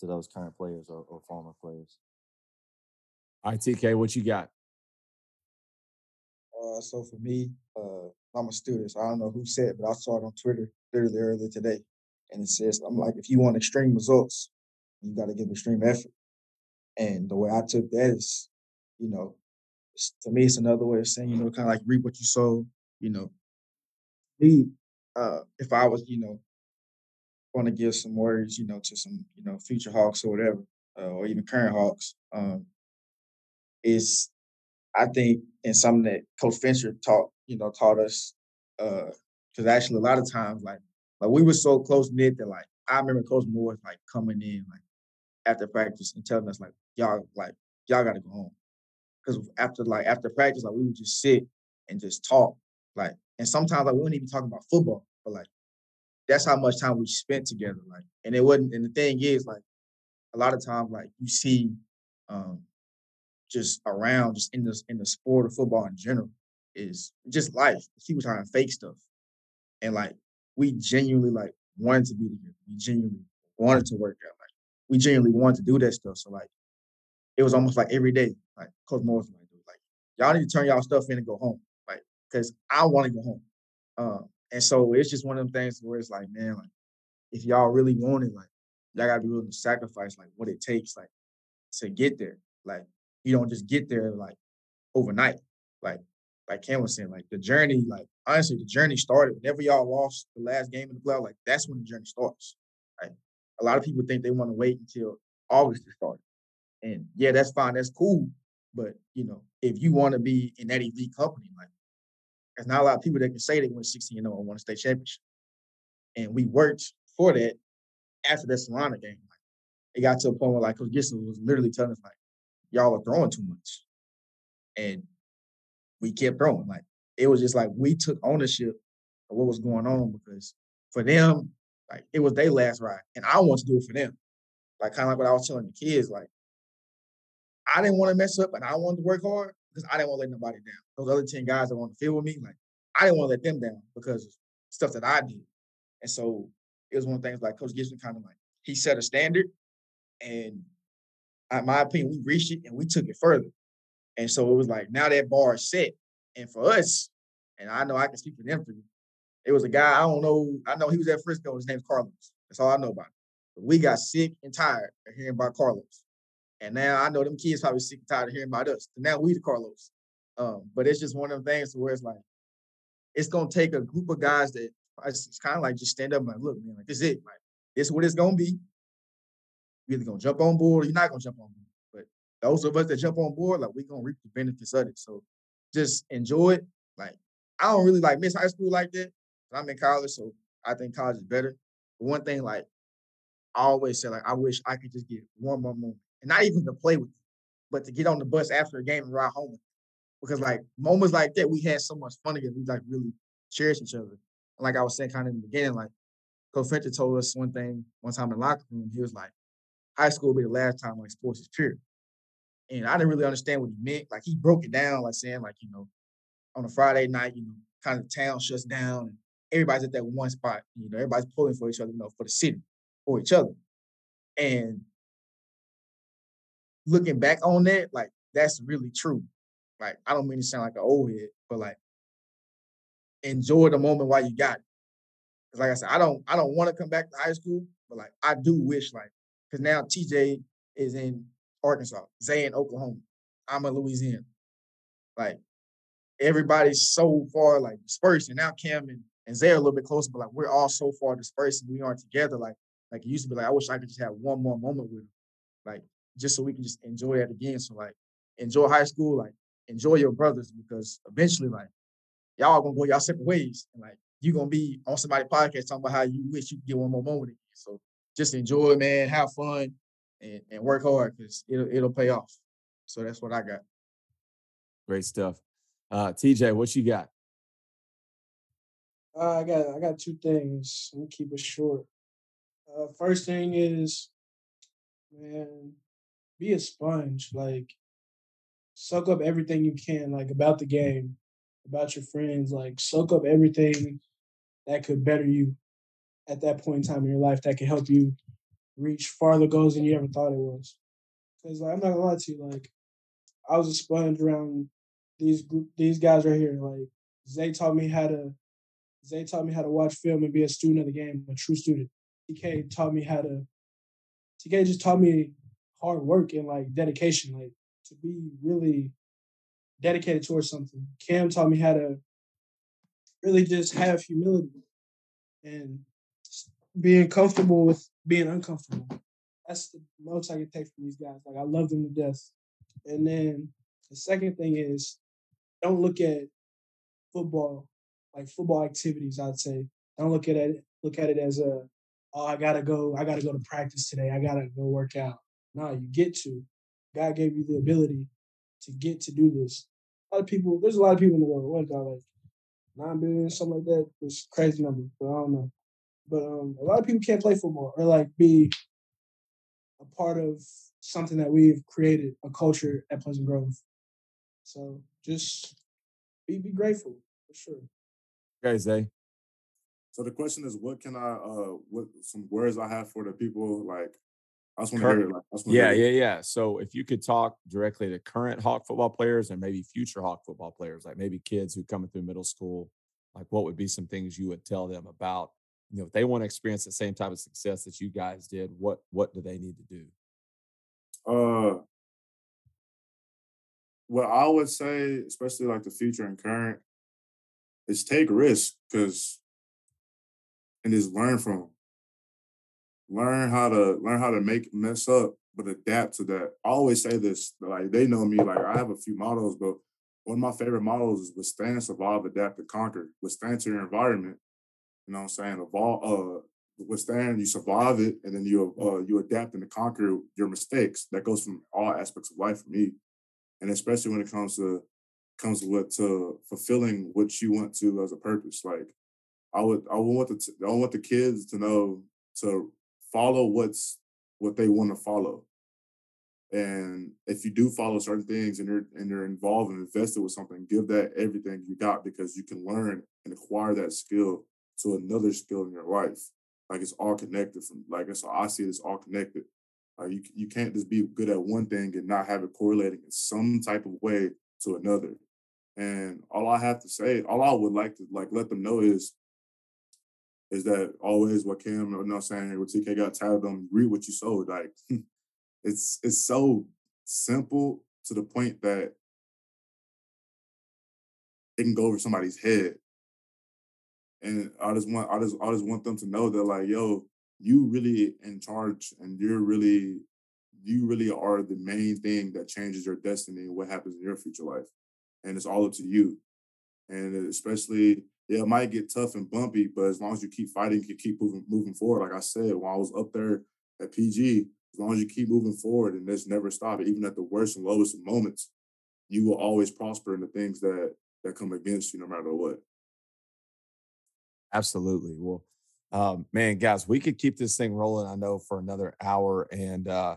to those current players or, or former players. All right, TK, what you got? Uh, so for me, uh, I'm a student, so I don't know who said, but I saw it on Twitter literally earlier today, and it says, "I'm like, if you want extreme results, you got to give extreme effort." And the way I took that is, you know, to me, it's another way of saying, you know, kind of like reap what you sow. You know, me, uh, if I was, you know, want to give some words, you know, to some, you know, future Hawks or whatever, uh, or even current Hawks, um, is I think and something that Coach Fincher taught, you know, taught us, because uh, actually a lot of times, like, like we were so close knit that like I remember Coach Moore like coming in like after practice and telling us like y'all like y'all got to go home, because after like after practice like we would just sit and just talk like, and sometimes like we wouldn't even talk about football, but like that's how much time we spent together, like, and it wasn't. And the thing is like a lot of times like you see um just around, just in the in the sport of football in general, is just life. People trying to fake stuff, and like we genuinely like wanted to be together. We genuinely wanted to work out. Like we genuinely wanted to do that stuff. So like it was almost like every day. Like Coach Morris like, like y'all need to turn y'all stuff in and go home. Like because I want to go home. Um, and so it's just one of them things where it's like, man, like if y'all really want it, like y'all gotta be willing to sacrifice like what it takes, like to get there. Like you don't just get there like overnight. Like like Cam was saying, like the journey, like honestly, the journey started whenever y'all lost the last game in the playoff. Like that's when the journey starts. Like A lot of people think they want to wait until August to start. And yeah, that's fine, that's cool. But you know, if you want to be in that elite company, like there's not a lot of people that can say they went 16 and 0 and won a state championship. And we worked for that after that Celina game. Like, it got to a point where like Coach Gibson was literally telling us like, y'all are throwing too much. And we kept throwing. Like it was just like we took ownership of what was going on because for them, like it was their last ride. And I want to do it for them. Like kind of like what I was telling the kids, like I didn't want to mess up and I wanted to work hard because I didn't want to let nobody down. Those other 10 guys that want to feel with me, like I didn't want to let them down because of stuff that I did. And so it was one of the things like Coach Gibson kind of like he set a standard and in my opinion, we reached it and we took it further. And so it was like now that bar is set. And for us, and I know I can speak for them it was a guy, I don't know, I know he was at Frisco, his name's Carlos. That's all I know about him. But we got sick and tired of hearing about Carlos. And now I know them kids probably sick and tired of hearing about us. Now we the Carlos. Um, but it's just one of them things where it's like, it's gonna take a group of guys that it's, it's kind of like just stand up and like, look, man, like this is it. Like this is what it's gonna be. You're either gonna jump on board or you're not gonna jump on board. But those of us that jump on board, like we're gonna reap the benefits of it. So just enjoy it. Like I don't really like miss high school like that. I'm in college, so I think college is better. But one thing, like I always say, like I wish I could just get one more moment, and not even to play with, but to get on the bus after a game and ride home. Because like moments like that, we had so much fun together. We like really cherish each other. And like I was saying, kind of in the beginning, like Coach Fincher told us one thing one time in the locker room. He was like, "High school will be the last time like sports is pure." And I didn't really understand what he meant. Like he broke it down, like saying, like you know, on a Friday night, you know, kind of town shuts down and everybody's at that one spot. You know, everybody's pulling for each other, you know, for the city, for each other. And looking back on that, like that's really true. Like I don't mean to sound like an old head, but like enjoy the moment while you got it. Cause like I said, I don't I don't want to come back to high school, but like I do wish like because now TJ is in Arkansas, Zay in Oklahoma, I'm in Louisiana. Like everybody's so far like dispersed, and now Cam and, and Zay are a little bit closer, but like we're all so far dispersed and we aren't together. Like like it used to be like I wish I could just have one more moment with him. Like just so we can just enjoy that again. So like enjoy high school, like enjoy your brothers because eventually like y'all are gonna go y'all separate ways. And like you gonna be on somebody's podcast talking about how you wish you could get one more moment again. So just enjoy, man, have fun and, and work hard because it'll it'll pay off. So that's what I got. Great stuff. Uh TJ, what you got? Uh, I got I got two things. Let me keep it short. Uh, first thing is, man, be a sponge. Like, soak up everything you can, like about the game, about your friends. Like, soak up everything that could better you at that point in time in your life. That could help you reach farther goals than you ever thought it was. Because like, I'm not gonna lie to you, like, I was a sponge around these these guys right here. Like, Zay taught me how to. Zay taught me how to watch film and be a student of the game, a true student. TK taught me how to. TK just taught me hard work and like dedication, like to be really dedicated towards something. Cam taught me how to really just have humility and being comfortable with being uncomfortable. That's the most I can take from these guys. Like I love them to death. And then the second thing is don't look at football like football activities. I'd say don't look at it look at it as a oh I gotta go I gotta go to practice today. I gotta go work out. No, you get to. God gave you the ability to get to do this. A lot of people, there's a lot of people in the world. What God like nine billion, something like that. It's crazy number, but I don't know. But um, a lot of people can't play football or like be a part of something that we've created, a culture at Pleasant Grove. So just be be grateful for sure. Guys, Zay. So the question is, what can I, uh, what some words I have for the people? Like, I just want to hear it. Like, I just Yeah, yeah, yeah. So if you could talk directly to current Hawk football players and maybe future Hawk football players, like maybe kids who coming through middle school, like what would be some things you would tell them about, you know, if they want to experience the same type of success that you guys did, what what do they need to do? Uh, what I would say, especially like the future and current, is take risks because and just learn from 'em. Learn how to learn how to make mess up, but adapt to that. I always say this, like they know me, like I have a few models, but one of my favorite models is withstand, survive, adapt, and conquer. Withstand to your environment. You know what I'm saying? Evolve, uh, withstand, you survive it, and then you uh, you adapt and conquer your mistakes. That goes from all aspects of life for me, and especially when it comes to comes with to fulfilling what you want to as a purpose. Like I would I would want the I want the kids to know to follow what's what they want to follow. And if you do follow certain things and you're and you're involved and invested with something, give that everything you got because you can learn and acquire that skill to another skill in your life. Like it's all connected from like I see it, all connected. Like you you can't just be good at one thing and not have it correlating in some type of way to another. And all I have to say, all I would like to like let them know is is that always what Cam, you know saying, what TK got tagged on, read what you sold. Like (laughs) it's it's so simple to the point that it can go over somebody's head. And I just want I just I just want them to know that like, yo, you really in charge and you're really you really are the main thing that changes your destiny and what happens in your future life. And it's all up to you. And especially, yeah, it might get tough and bumpy, but as long as you keep fighting, you keep moving moving forward. Like I said, when I was up there at PG, as long as you keep moving forward and just never stop, even at the worst and lowest moments, you will always prosper in the things that that come against you, no matter what. Absolutely. Well, um, man, guys, we could keep this thing rolling. I know for another hour and uh,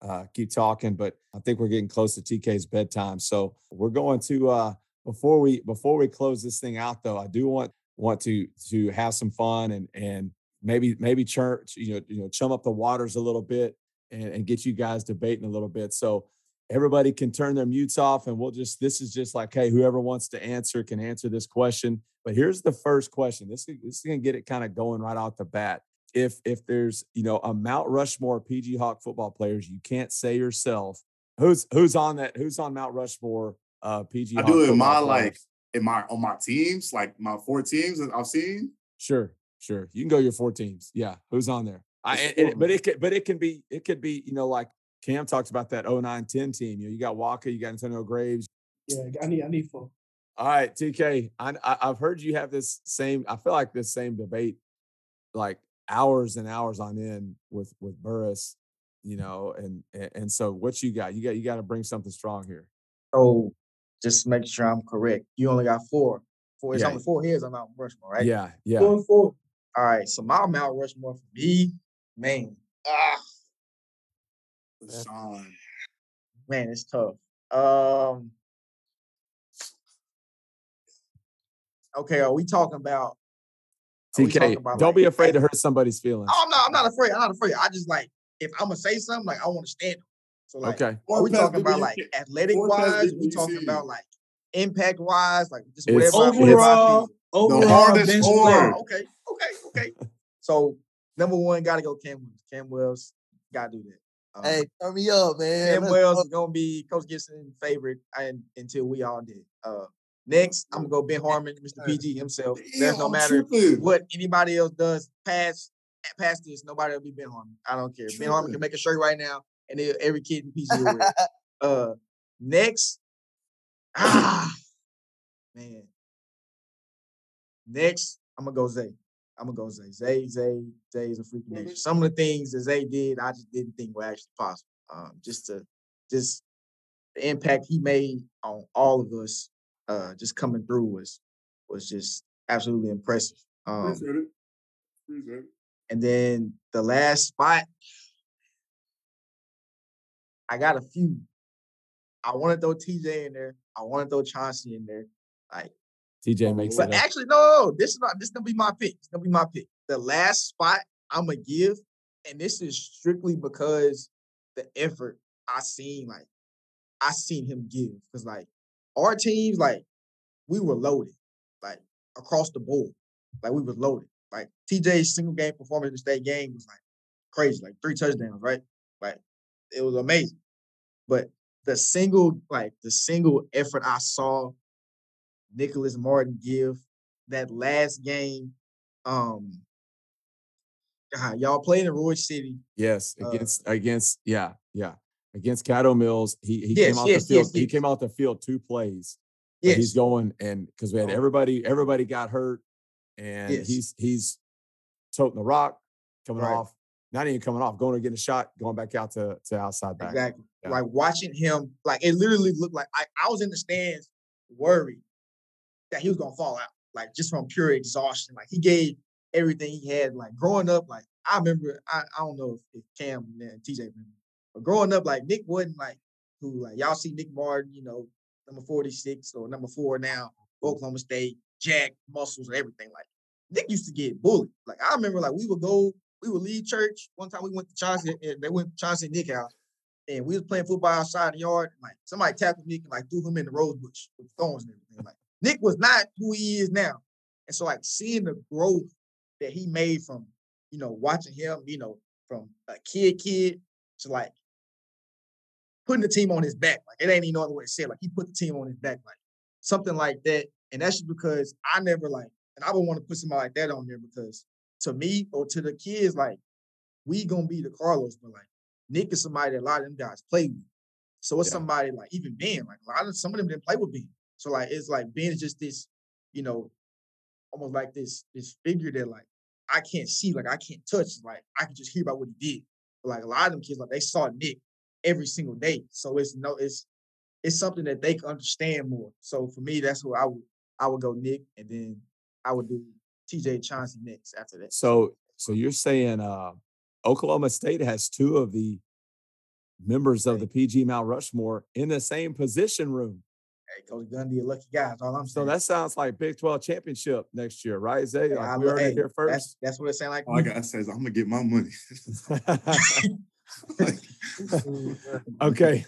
uh, keep talking, but I think we're getting close to TK's bedtime. So we're going to uh, before we before we close this thing out, though. I do want want to to have some fun and and maybe maybe church you know you know chum up the waters a little bit and, and get you guys debating a little bit. So everybody can turn their mutes off and we'll just this is just like hey whoever wants to answer can answer this question but here's the first question this is, this is going to get it kind of going right off the bat if if there's you know a mount rushmore pg hawk football players you can't say yourself who's who's on that who's on mount rushmore uh pg I do it in my football like in my on my teams, like my four teams that I've seen. sure sure you can go your four teams yeah who's on there I, Just and- and- but it could but it can be it could be you know like cam talks about that 0910 team you know you got Waka, you got antonio graves Yeah, I need I need four. All right, TK. I, I I've heard you have this same. I feel like this same debate, like hours and hours on end with with Burris, you know. And and, and so, what you got? You got you got to bring something strong here. So just make sure I'm correct. You only got four. Four. It's Yeah. only four heads on Mount Rushmore, right? Yeah, yeah. Four and four. All right. So my Mount Rushmore for me, man. Ah, Sean. man, it's tough. Um. Okay, are we talking about? are we talking TK, about, don't like, be afraid to hurt somebody's feelings. Oh, I'm not. I'm not afraid. I'm not afraid. I just like if I'm gonna say something, like I want to stand. On it. So like, Okay, are we talking about like WC athletic four past wise? We talking about like impact wise, like just It's- whatever. I- it's- whatever I Overall, feel. overall, hardest bench score. player. Oh, okay, okay, okay. (laughs) so number one, gotta go Cam Wells. Cam Wells, gotta do that. Um, Hey, turn me up, man. Cam Let's Wells go. is gonna be Coach Gibson favorite and, until we all did. Uh, next, I'm gonna go Ben Harmon, Mr. PG himself. There's no matter what anybody else does past past this, nobody will be Ben Harmon. I don't care. Ben Harmon can make a shirt right now, and every kid in wear. it. (laughs) Uh, next, ah, man. Next, I'm gonna go Zay. I'm gonna go Zay. Zay, Zay, Zay is a freaking Mhm. nature. Some of the things that Zay did, I just didn't think were actually possible. Um, just to, just the impact he made on all of us, uh, just coming through was was just absolutely impressive. Um, Appreciate it. Appreciate it. and then the last spot, I got a few. I want to throw TJ in there. I want to throw Chauncey in there. Like, TJ oh, makes but it. Up. actually, no, this is not. This gonna be my pick. It's gonna be my pick. The last spot I'm gonna give, and this is strictly because the effort I seen, like, I seen him give. Cause like our teams, like, we were loaded. Like across the board. Like we was loaded. Like TJ's single game performance in the state game was like crazy, like three touchdowns, right? Like it was amazing. But the single, like the single effort I saw Nicholas Martin give that last game, um, God, y'all played in Royse City. Yes, Uh, against against yeah yeah against Caddo Mills. He he Yes, came off yes, the field. yes, He came off the field two plays. Yes, he's going and because we had Oh. everybody everybody got hurt, and he's he's toting the rock, coming Right. off, not even coming off, going to get a shot, going back out to to outside back. exactly. Yeah. Like watching him, like it literally looked like I, I was in the stands worried that he was gonna fall out, like just from pure exhaustion. Like he gave everything he had. Like growing up, like I remember, I, I don't know if, if Cam and TJ remember, but growing up, like Nick wasn't like who like y'all see Nick Martin, you know, number 46 or number four now, Oklahoma State, Jack, muscles and everything. Like Nick used to get bullied. Like I remember like we would go, we would leave church. One time we went to Chauncey, and they went to Chauncey Nick house, and we was playing football outside the yard. and, Like somebody tapped Nick and like threw him in the rose bush with thorns and everything. Like Nick was not who he is now. And so like seeing the growth that he made from, you know, watching him, you know, from a kid kid to like putting the team on his back. Like it ain't even no other way to say it. Like he put the team on his back, like something like that. And that's just because I never like, and I would want to put somebody like that on there because to me or to the kids, like we gonna be the Carlos, but like Nick is somebody that a lot of them guys play with. So it's Yeah. somebody like even Ben, like a lot of some of them didn't play with Ben. So like it's like Ben is just this, you know, almost like this this figure that like I can't see, like I can't touch, like I can just hear about what he did. But like a lot of them kids, like they saw Nick every single day. So it's no, it's it's something that they can understand more. So for me, that's who I would I would go Nick, and then I would do TJ Chauncey next after that. So so you're saying uh, Oklahoma State has two of the members of the PG Mount Rushmore in the same position room. Hey, Coach Gundy, a lucky guy. That's all I'm So that sounds like Big 12 championship next year, right, Zay? Hey, Like I we lo- heard it here first. that's what it sounds like. All I gotta say is I'm gonna get my money. (laughs) (laughs) okay.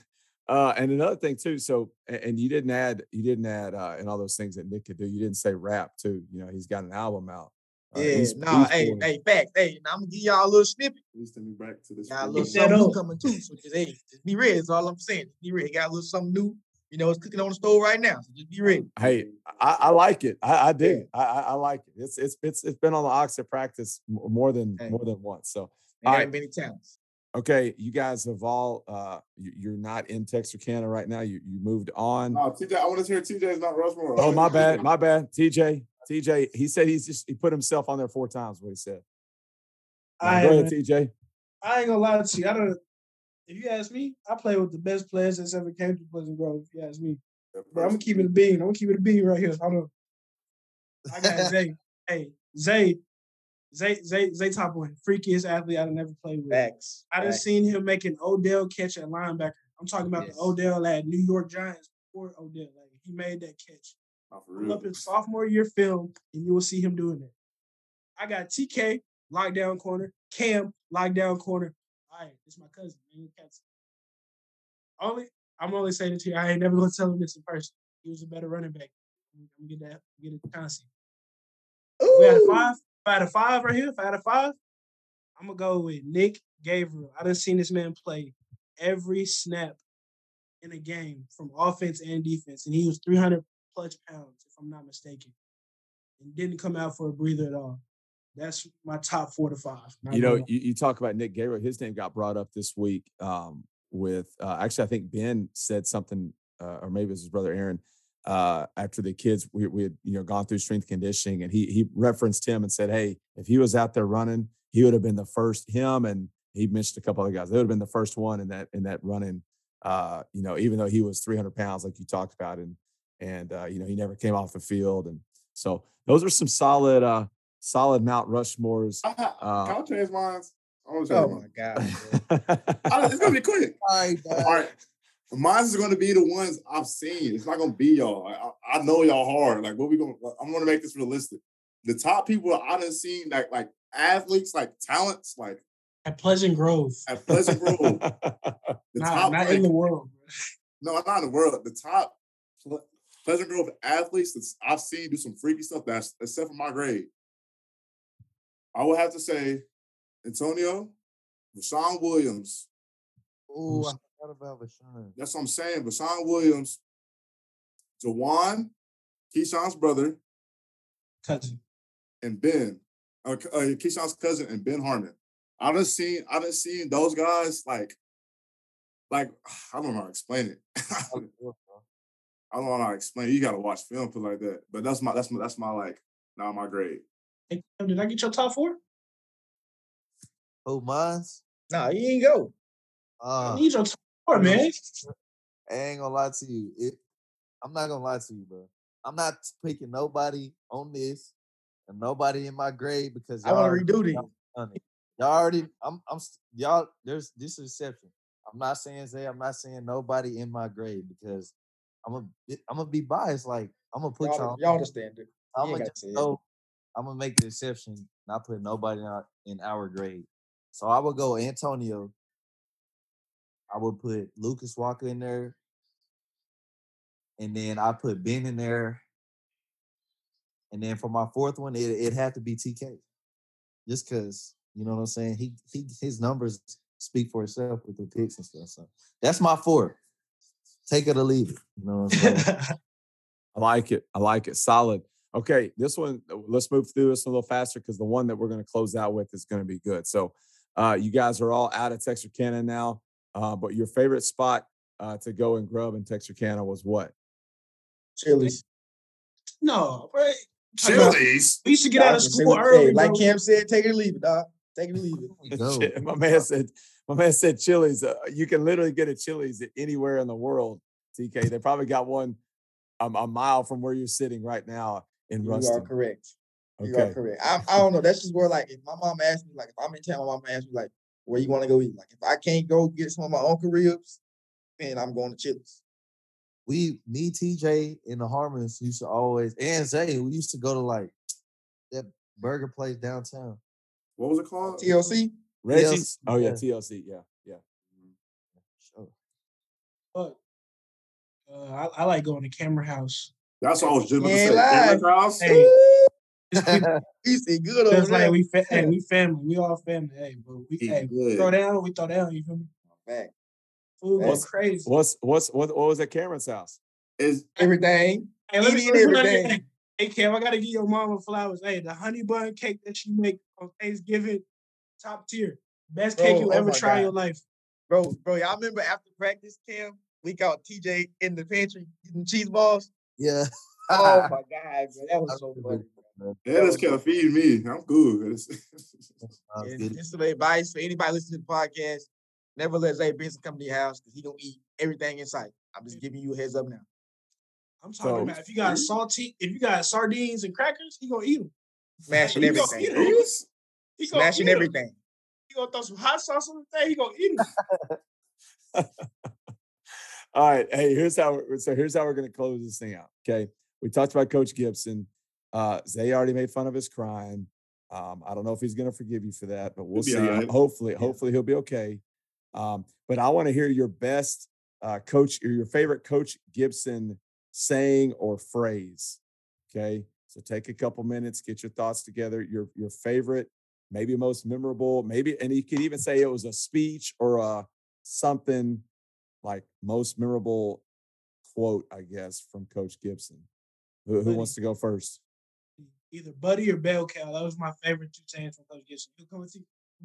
Uh, and another thing too. So, and you didn't add, you didn't add, uh, and all those things that Nick could do. You didn't say rap too. You know, he's got an album out. Yeah, he's- no, he's hey, hey, facts. Hey, now I'm gonna give y'all a little snippet. Please send me back to this. Got a field. little Keep something new coming too. So just hey, just be ready. That's all I'm saying. Just be ready. Got a little something new. You know, it's cooking on the stove right now. So just be ready. Hey, I, I like it. I, I dig Yeah. it. I, I, I like it. It's it's it's it's been on the ox at practice more than Hey. more than once. So Ain't All got right. many talents. okay, you guys have all uh you, you're not in Texarkana right now. You you moved on. Oh, TJ, I want to hear TJ's Mount Rushmore. Oh my bad, my bad. TJ, TJ, he said he's just he put himself on there four times. What he said. I, go ain't- ahead, TJ. I ain't gonna lie to you. I don't. If you ask me, I play with the best players that's ever came to Pleasant Grove. If you ask me, but I'm gonna keep it a bean. I'm gonna keep it a bean right here. Hold on. I got (laughs) Zay. Hey, Zay, Zay, Zay, Zay Top one, freakiest athlete I've never played with. Facts. I done Facts. seen him make an Odell catch at linebacker. I'm talking about Yes. the Odell at New York Giants before Odell. Like he made that catch. Up his sophomore year film, and you will see him doing that. I got TK lockdown corner, Cam lockdown corner. All right, it's my cousin. Man. Only I'm only saying it to you. I ain't never gonna tell him this in person. He was a better running back. I'm gonna get that. Get it concept. We had a five. If I had a five right here, if I had a five, I'm gonna go with Nick Gabriel. I done seen this man play every snap in a game from offense and defense, and he was 300 plus pounds, if I'm not mistaken, and didn't come out for a breather at all. That's my top four to five. You know, you, you talk about Nick Gabriel. His name got brought up this week um, with uh, actually, I think Ben said something, uh, or maybe it was his brother Aaron. Uh, after the kids, we, we had you know gone through strength conditioning, and he he referenced him and said, "Hey, if he was out there running, he would have been the first. Him and he mentioned a couple other guys. They would have been the first one in that in that running. Uh, you know, even though he was 300 pounds, like you talked about, and and uh, you know he never came off the field, and so those are some solid uh solid Mount Rushmores. I, I, Uh, can I change minds? I want to change Oh my God. (laughs) I- It's gonna be quick. All right, All right. Mine is gonna be the ones I've seen. It's not gonna be y'all. I, I know y'all hard. Like, what we gonna? I'm gonna make this realistic. The top people I done seen, like like athletes, like talents, like at Pleasant Grove, at Pleasant Grove. (laughs) The not, top, not like, in the world. no, not in the world. The top, pl- Pleasant Grove athletes that I've seen do some freaky stuff. That's except for my grade. I would have to say Antonio, Rashawn Williams. Oh, I forgot about Vashawn. That's what I'm saying. Rashawn Williams, Jawan, Keyshawn's brother, Cousin. and Ben, uh, uh, Keyshawn's cousin, and Ben Harmon. I done seen, I done seen those guys like, like I don't know how to explain it. (laughs) I don't want to explain. You got to watch film for like that. But that's my, that's my, that's my like, now my grade. Hey, did I get your top four? Oh, mine's. Nah, you ain't go. I Uh, need your top four, man. (laughs) I ain't gonna lie to you. It, I'm not gonna lie to you, bro. I'm not picking nobody on this and nobody in my grade because I want already- to redo these. y'all done. Y'all already, I'm, I'm, y'all. There's this is exception. I'm not saying Zay. I'm not saying nobody in my grade because I'm a, I'm gonna be biased. Like I'm gonna put Y'all, y'all. y'all the standard. I'm gonna gotta just say it. go. I'm gonna make the exception, not put nobody in our, in our grade. So I would go Antonio. I would put Lucas Walker in there, and then I put Ben in there. And then for my fourth one, it it had to be TK, just because you know what I'm saying. He he his numbers speak for itself with the picks and stuff. So that's my four. Take it or leave it. You know what I'm saying. I like it. I like it. Solid. Okay, this one, uh, let's move through this a little faster because the one that we're going to close out with is going to be good. So, uh, you guys are all out of Texarkana now, uh, but your favorite spot uh, to go and grub in Texarkana was what? Chili's. no, right? Chili's. We used to get out of I can say school early. hey, like. Cam said, take it or leave it, dog. Take it or leave it. Go. (laughs) My man said, my man said Chili's. Uh, you can literally get a Chili's anywhere in the world. TK, they probably got one um, a mile from where you're sitting right now in You are Ruston. correct. You are correct. I, I don't know. That's just where like if my mom asked me, like if I'm in town, my mom asked me like, where you want to go eat? Like if I can't go get some of my uncle ribs, then I'm going to Chili's. we, me, TJ, and the Harmons used to always, and Zay, we used to go to like that burger place downtown. What was it called? TLC. Reggie's. Oh yeah, yeah. TLC. Yeah, yeah. Sure. But uh, I, I like going to Camera House. That's what I was just about to say. live. Cameron House. Hey, Woo! it's (laughs) people He said good over just like we, fa- hey, we (laughs) family. We all family. Hey, but we, Eat hey, good. throw down, we throw down. You feel me? Back. Food go What's- crazy. What's what's what, what was at Cameron's house? Is Everything. Hey, let me, let me everything. Hey, hey, Cam, I gotta give your mama flowers. Hey, the honey bun cake that she make on Thanksgiving, top tier, best cake you'll oh ever my try in your life. Bro, bro, y'all remember after practice, Cam, we caught TJ in the pantry eating cheese balls? Yeah. Oh (laughs) my God, bro. That was so funny. that just kept feeding me. I'm good. It's- Sounds And this is the advice for anybody listening to the podcast. Never let Zay Benson come to your house because he gonna eat everything in sight. I'm just giving you a heads up now. I'm talking So- about if you got a salty, if you got sardines and crackers, he gonna eat them. Smashing You (laughs) gonna everything. eat 'em. He gonna Smashing eat 'em. everything. He gonna throw some hot sauce on the thing. He gonna eat it. (laughs) All right. Hey, here's how. So here's how we're going to close this thing out. Okay. We talked about Coach Gibson. Uh, Zay already made fun of his crying. Um, I don't know if he's going to forgive you for that, but we'll see. all right. Hopefully, hopefully he'll be okay. Um, but I want to hear your best uh, coach or your favorite Coach Gibson saying or phrase. Okay. So take a couple minutes, get your thoughts together. Your your favorite, maybe most memorable, maybe, and you could even say it was a speech or a something like most memorable quote, I guess, from Coach Gibson. Who, who wants to go first? Either Buddy or Bell Cow. That was my favorite two sayings from Coach Gibson. He'll come with you,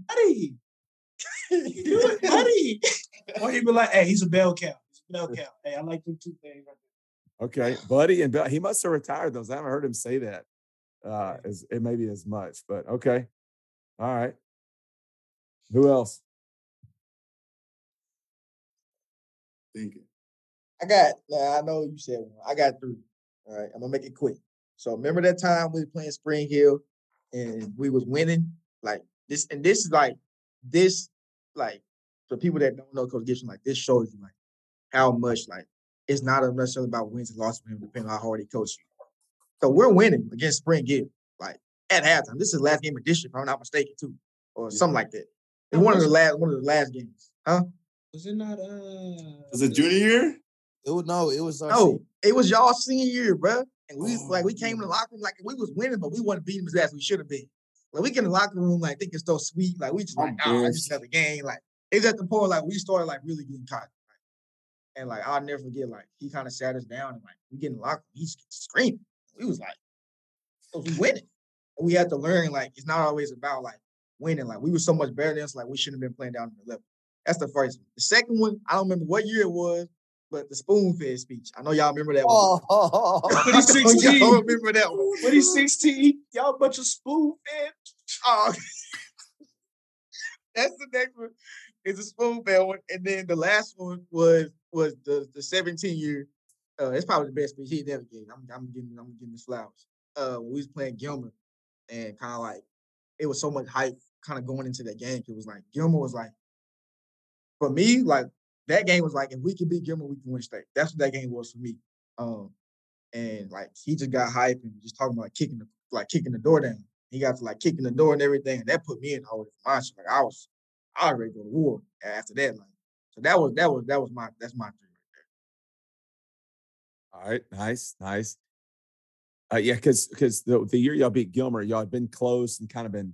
Buddy. (laughs) You it, Buddy. (laughs) or he'd be like, Hey, he's a Bell Cow. He's a Bell (laughs) Cow. Hey, I like them two things right Okay, Buddy and Bell. He must have retired those. I haven't heard him say that uh, as it maybe as much, but okay. All right. Who else? Thinking. I got, I know you said one. I got three. All right, I'm gonna make it quick. So remember that time we were playing Spring Hill and we was winning like this, and this is like this, like for people that don't know Coach Gibson, like this shows you like how much like it's not necessarily about wins and losses for depending on how hard he coaches you. So we're winning against Spring Hill, like at halftime. This is the last game of district, if I'm not mistaken, too, or something like that. It's one of the last one of the last games, huh? Was it not uh Was it junior year? It It was no, it was our No, senior- it was y'all senior year, bruh. And we was like, we Oh, came in the locker room like we was winning, but we wasn't beating his ass. We should have been. Like we get in the locker room like thinking so sweet, like we just like, I'm nah, it's just pissed. another game. Like it's at the point like we started like really getting caught. And like I'll never forget, like he kind of sat us down and like we get in the locker room, he's screaming. We was like, "Oh, we winning. And we had to learn like it's not always about like winning. Like we were so much better than us, like we shouldn't have been playing down to the level. That's the first one. The second one, I don't remember what year it was, but the spoon fed speech. I know y'all remember that one. Oh, I know 2016. y'all remember that one. 2016, y'all bunch of spoon fed. Oh, (laughs) that's the next one. It's a spoon fed one, and then the last one was was the the 17 year. Uh, it's probably the best speech he ever gave. I'm I'm giving I'm giving his flowers. Uh, when we was playing Gilmer, and kind of like it was so much hype kind of going into that game. It was like Gilmer was like, for me, like that game was like if we could beat Gilmer, we can win state. That's what that game was for me. Um, and like he just got hype and just talking about like kicking the like kicking the door down. He got to like kicking the door and everything, and that put me in a whole different mindset. Like I was, I was ready to go to war after that. Like so that was that was that was my that's my three right there. All right, nice, nice. Uh, yeah, because because the the year y'all beat Gilmer, y'all had been close and kind of been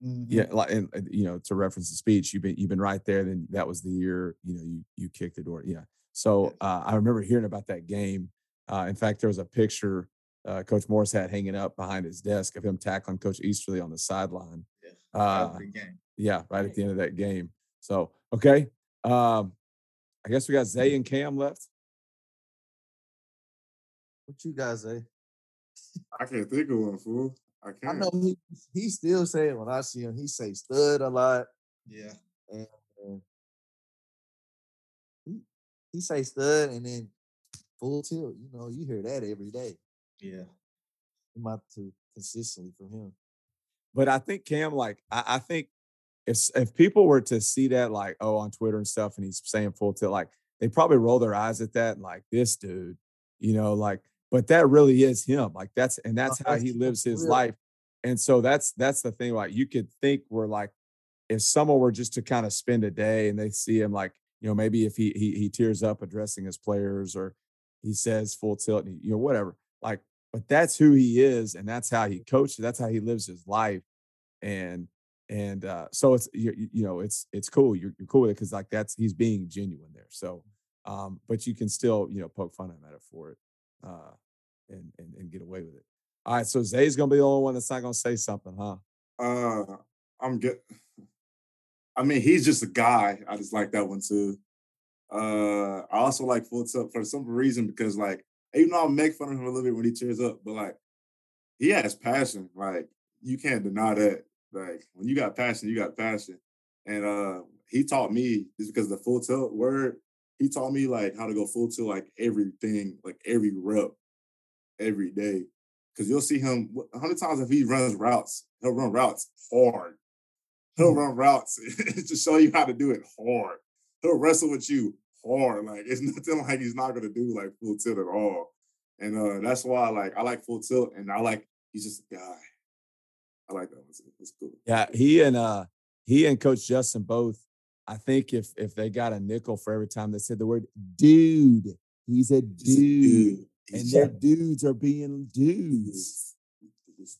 there. yeah, like and, you know to reference the speech, you've been you've been right there. Then that was the year you know you you kicked the door. Yeah. So uh, I remember hearing about that game. Uh, in fact, there was a picture uh, Coach Morris had hanging up behind his desk of him tackling Coach Easterly on the sideline. Yeah, Uh, game. yeah, right at the end of that game. So okay, um, I guess we got Zay and Cam left. what you guys say? I can't think of one, fool. I I can't. I know he he still saying when I see him, he say stud a lot. Yeah, And he, he say stud and then full tilt. You know, you hear that every day. yeah. I'm out to consistently from him. But I think Cam, like, I, I think if if people were to see that, like, oh, on Twitter and stuff, and he's saying full tilt, like, they probably roll their eyes at that, and like, this dude, you know, like, but that really is him. Like, that's and that's how he lives his life. And so that's that's the thing. Like, you could think we're like, if someone were just to kind of spend a day and they see him, like, you know, maybe if he he he tears up addressing his players or he says full tilt, you know, whatever. Like, but that's who he is, and that's how he coaches. That's how he lives his life and and uh so it's you, you know it's it's cool you're, you're cool with it because like that's he's being genuine there so um but you can still you know poke fun at at it for it uh and, and and get away with it all right so zay's gonna be the only one that's not gonna say something huh Uh, I'm good. I mean, he's just a guy. I just like that one too. Uh, I also like Full Tilt for some reason because, like, even though I make fun of him a little bit when he tears up, but like, he has passion. Like, you can't deny that. Like, when you got passion, you got passion. And uh, he taught me just because the Full Tilt word. He taught me like how to go full tilt, like everything, like every rep, every day. Because you'll see him a hundred times if he runs routes, he'll run routes hard. He'll run routes (laughs) to show you how to do it hard. He'll wrestle with you hard. Like it's (laughs) nothing like he's not gonna do like full tilt at all. And uh that's why like I like full tilt and I like he's just a guy. I like that one. too. It's cool. yeah he and uh he and coach justin both i think if if they got a nickel for every time they said the word dude he's a He's a dude and their dudes are being dudes.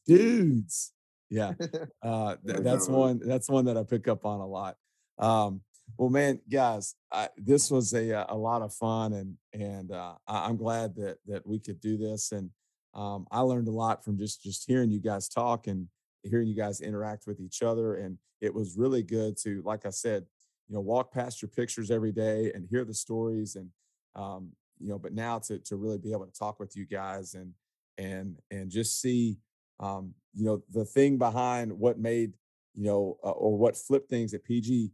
Dudes. Yeah. (laughs) Uh th- that's one. that's one that i pick up on a lot. Um well man guys I, this was a uh, a lot of fun and and uh I, i'm glad that that we could do this. And um i learned a lot from just just hearing you guys talk and hearing you guys interact with each other. And it was really good to like i said you know walk past your pictures every day and hear the stories and um you know but now to to really be able to talk with you guys and and and just see um you know the thing behind what made you know uh, or what flipped things at pg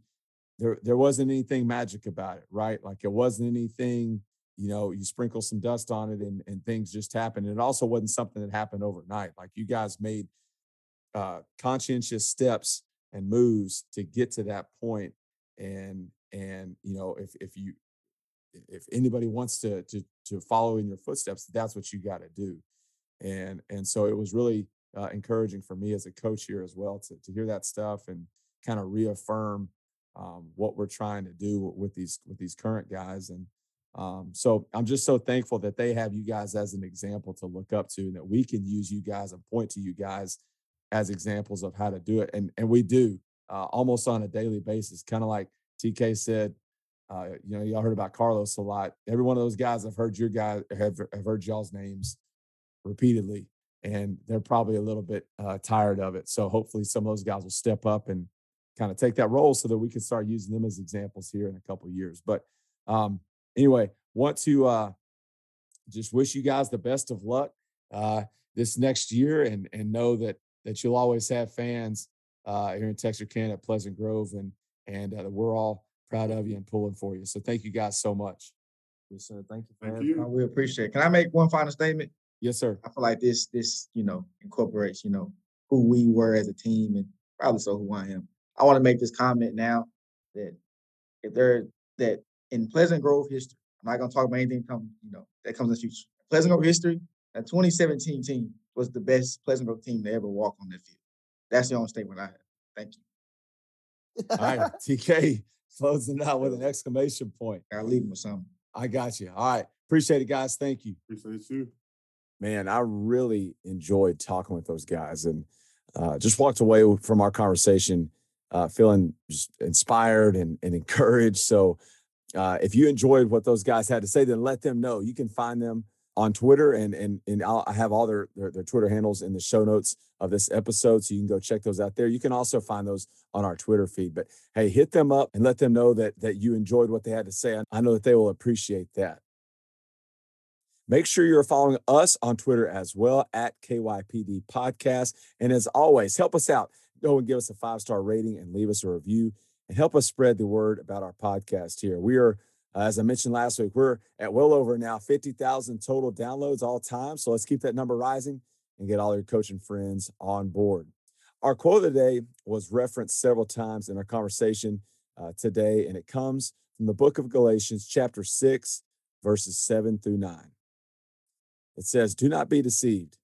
there there wasn't anything magic about it right? Like it wasn't anything you know you sprinkle some dust on it and and things just happened. And it also wasn't something that happened overnight. Like you guys made uh conscientious steps and moves to get to that point. And and you know if if you if anybody wants to to to follow in your footsteps that's what you got to do and and so it was really uh, encouraging for me as a coach here as well to to hear that stuff and kind of reaffirm um, what we're trying to do with these with these current guys and Um, so I'm just so thankful that they have you guys as an example to look up to, and that we can use you guys and point to you guys as examples of how to do it. And and we do uh, almost on a daily basis, kind of like TK said. Uh, you know, y'all heard about Carlos a lot. Every one of those guys, I've heard your guys have, have heard y'all's names repeatedly, and they're probably a little bit uh, tired of it. So hopefully, some of those guys will step up and kind of take that role so that we can start using them as examples here in a couple years. But um, anyway, want to uh, just wish you guys the best of luck uh, this next year, and and know that that you'll always have fans uh, here in Texarkana at Pleasant Grove, and and uh, we're all proud of you and pulling for you. So thank you guys so much. Yes, sir. Thank you for Thank you. We appreciate it. Can I make one final statement? Yes, sir. I feel like this this you know incorporates you know who we were as a team and probably so who I am. I want to make this comment now that if there that in Pleasant Grove history, I'm not gonna talk about anything come you know that comes in the future. Pleasant Grove history, that 2017 team was the best Pleasant Grove team to ever walk on that field. That's the only statement I have. Thank you. All right, TK closing out with an exclamation point. I'll leave them with something. I got you. All right, appreciate it, guys. Thank you. Appreciate you. Too, man, I really enjoyed talking with those guys and uh, just walked away from our conversation uh, feeling just inspired and, and (laughs) encouraged. So, uh, if you enjoyed what those guys had to say, then let them know. You can find them on Twitter, and and and I'll, I have all their, their their Twitter handles in the show notes of this episode, so you can go check those out there. You can also find those on our Twitter feed. But hey, hit them up and let them know that that you enjoyed what they had to say. I know that they will appreciate that. Make sure you're following us on Twitter as well at KYPD Podcast. And as always, help us out. Go and give us a five star rating and leave us a review and help us spread the word about our podcast here. We are, uh, as I mentioned last week, we're at well over now 50,000 total downloads all time. So let's keep that number rising and get all your coaching friends on board. Our quote of the day was referenced several times in our conversation uh, today, and it comes from the book of Galatians, chapter 6, verses 7 through 9. It says, Do not be deceived.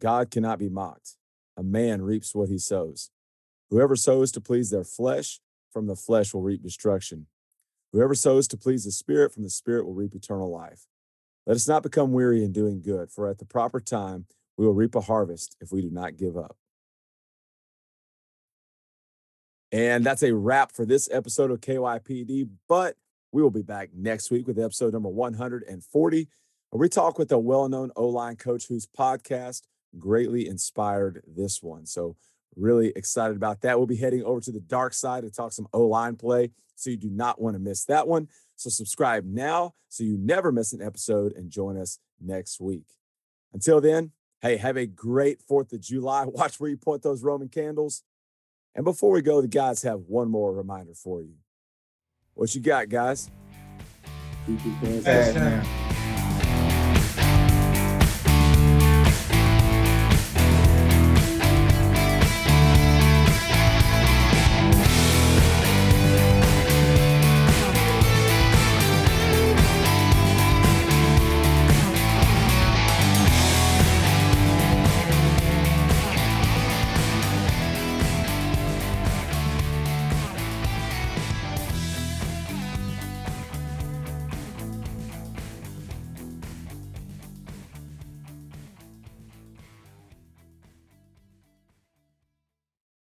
God cannot be mocked. A man reaps what he sows. Whoever sows to please their flesh, from the flesh will reap destruction. Whoever sows to please the Spirit, from the Spirit will reap eternal life. Let us not become weary in doing good, for at the proper time we will reap a harvest if we do not give up. And that's a wrap for this episode of KYPD. But we will be back next week with episode number 140, where we talk with a well known O line coach whose podcast greatly inspired this one. So, really excited about that. We'll be heading over to the dark side to talk some O line play. So, you do not want to miss that one. So, subscribe now so you never miss an episode and join us next week. Until then, hey, have a great 4th of July. (laughs) Watch where you point those Roman candles. And before we go, the guys have one more reminder for you. What you got, guys? Keep your pants man.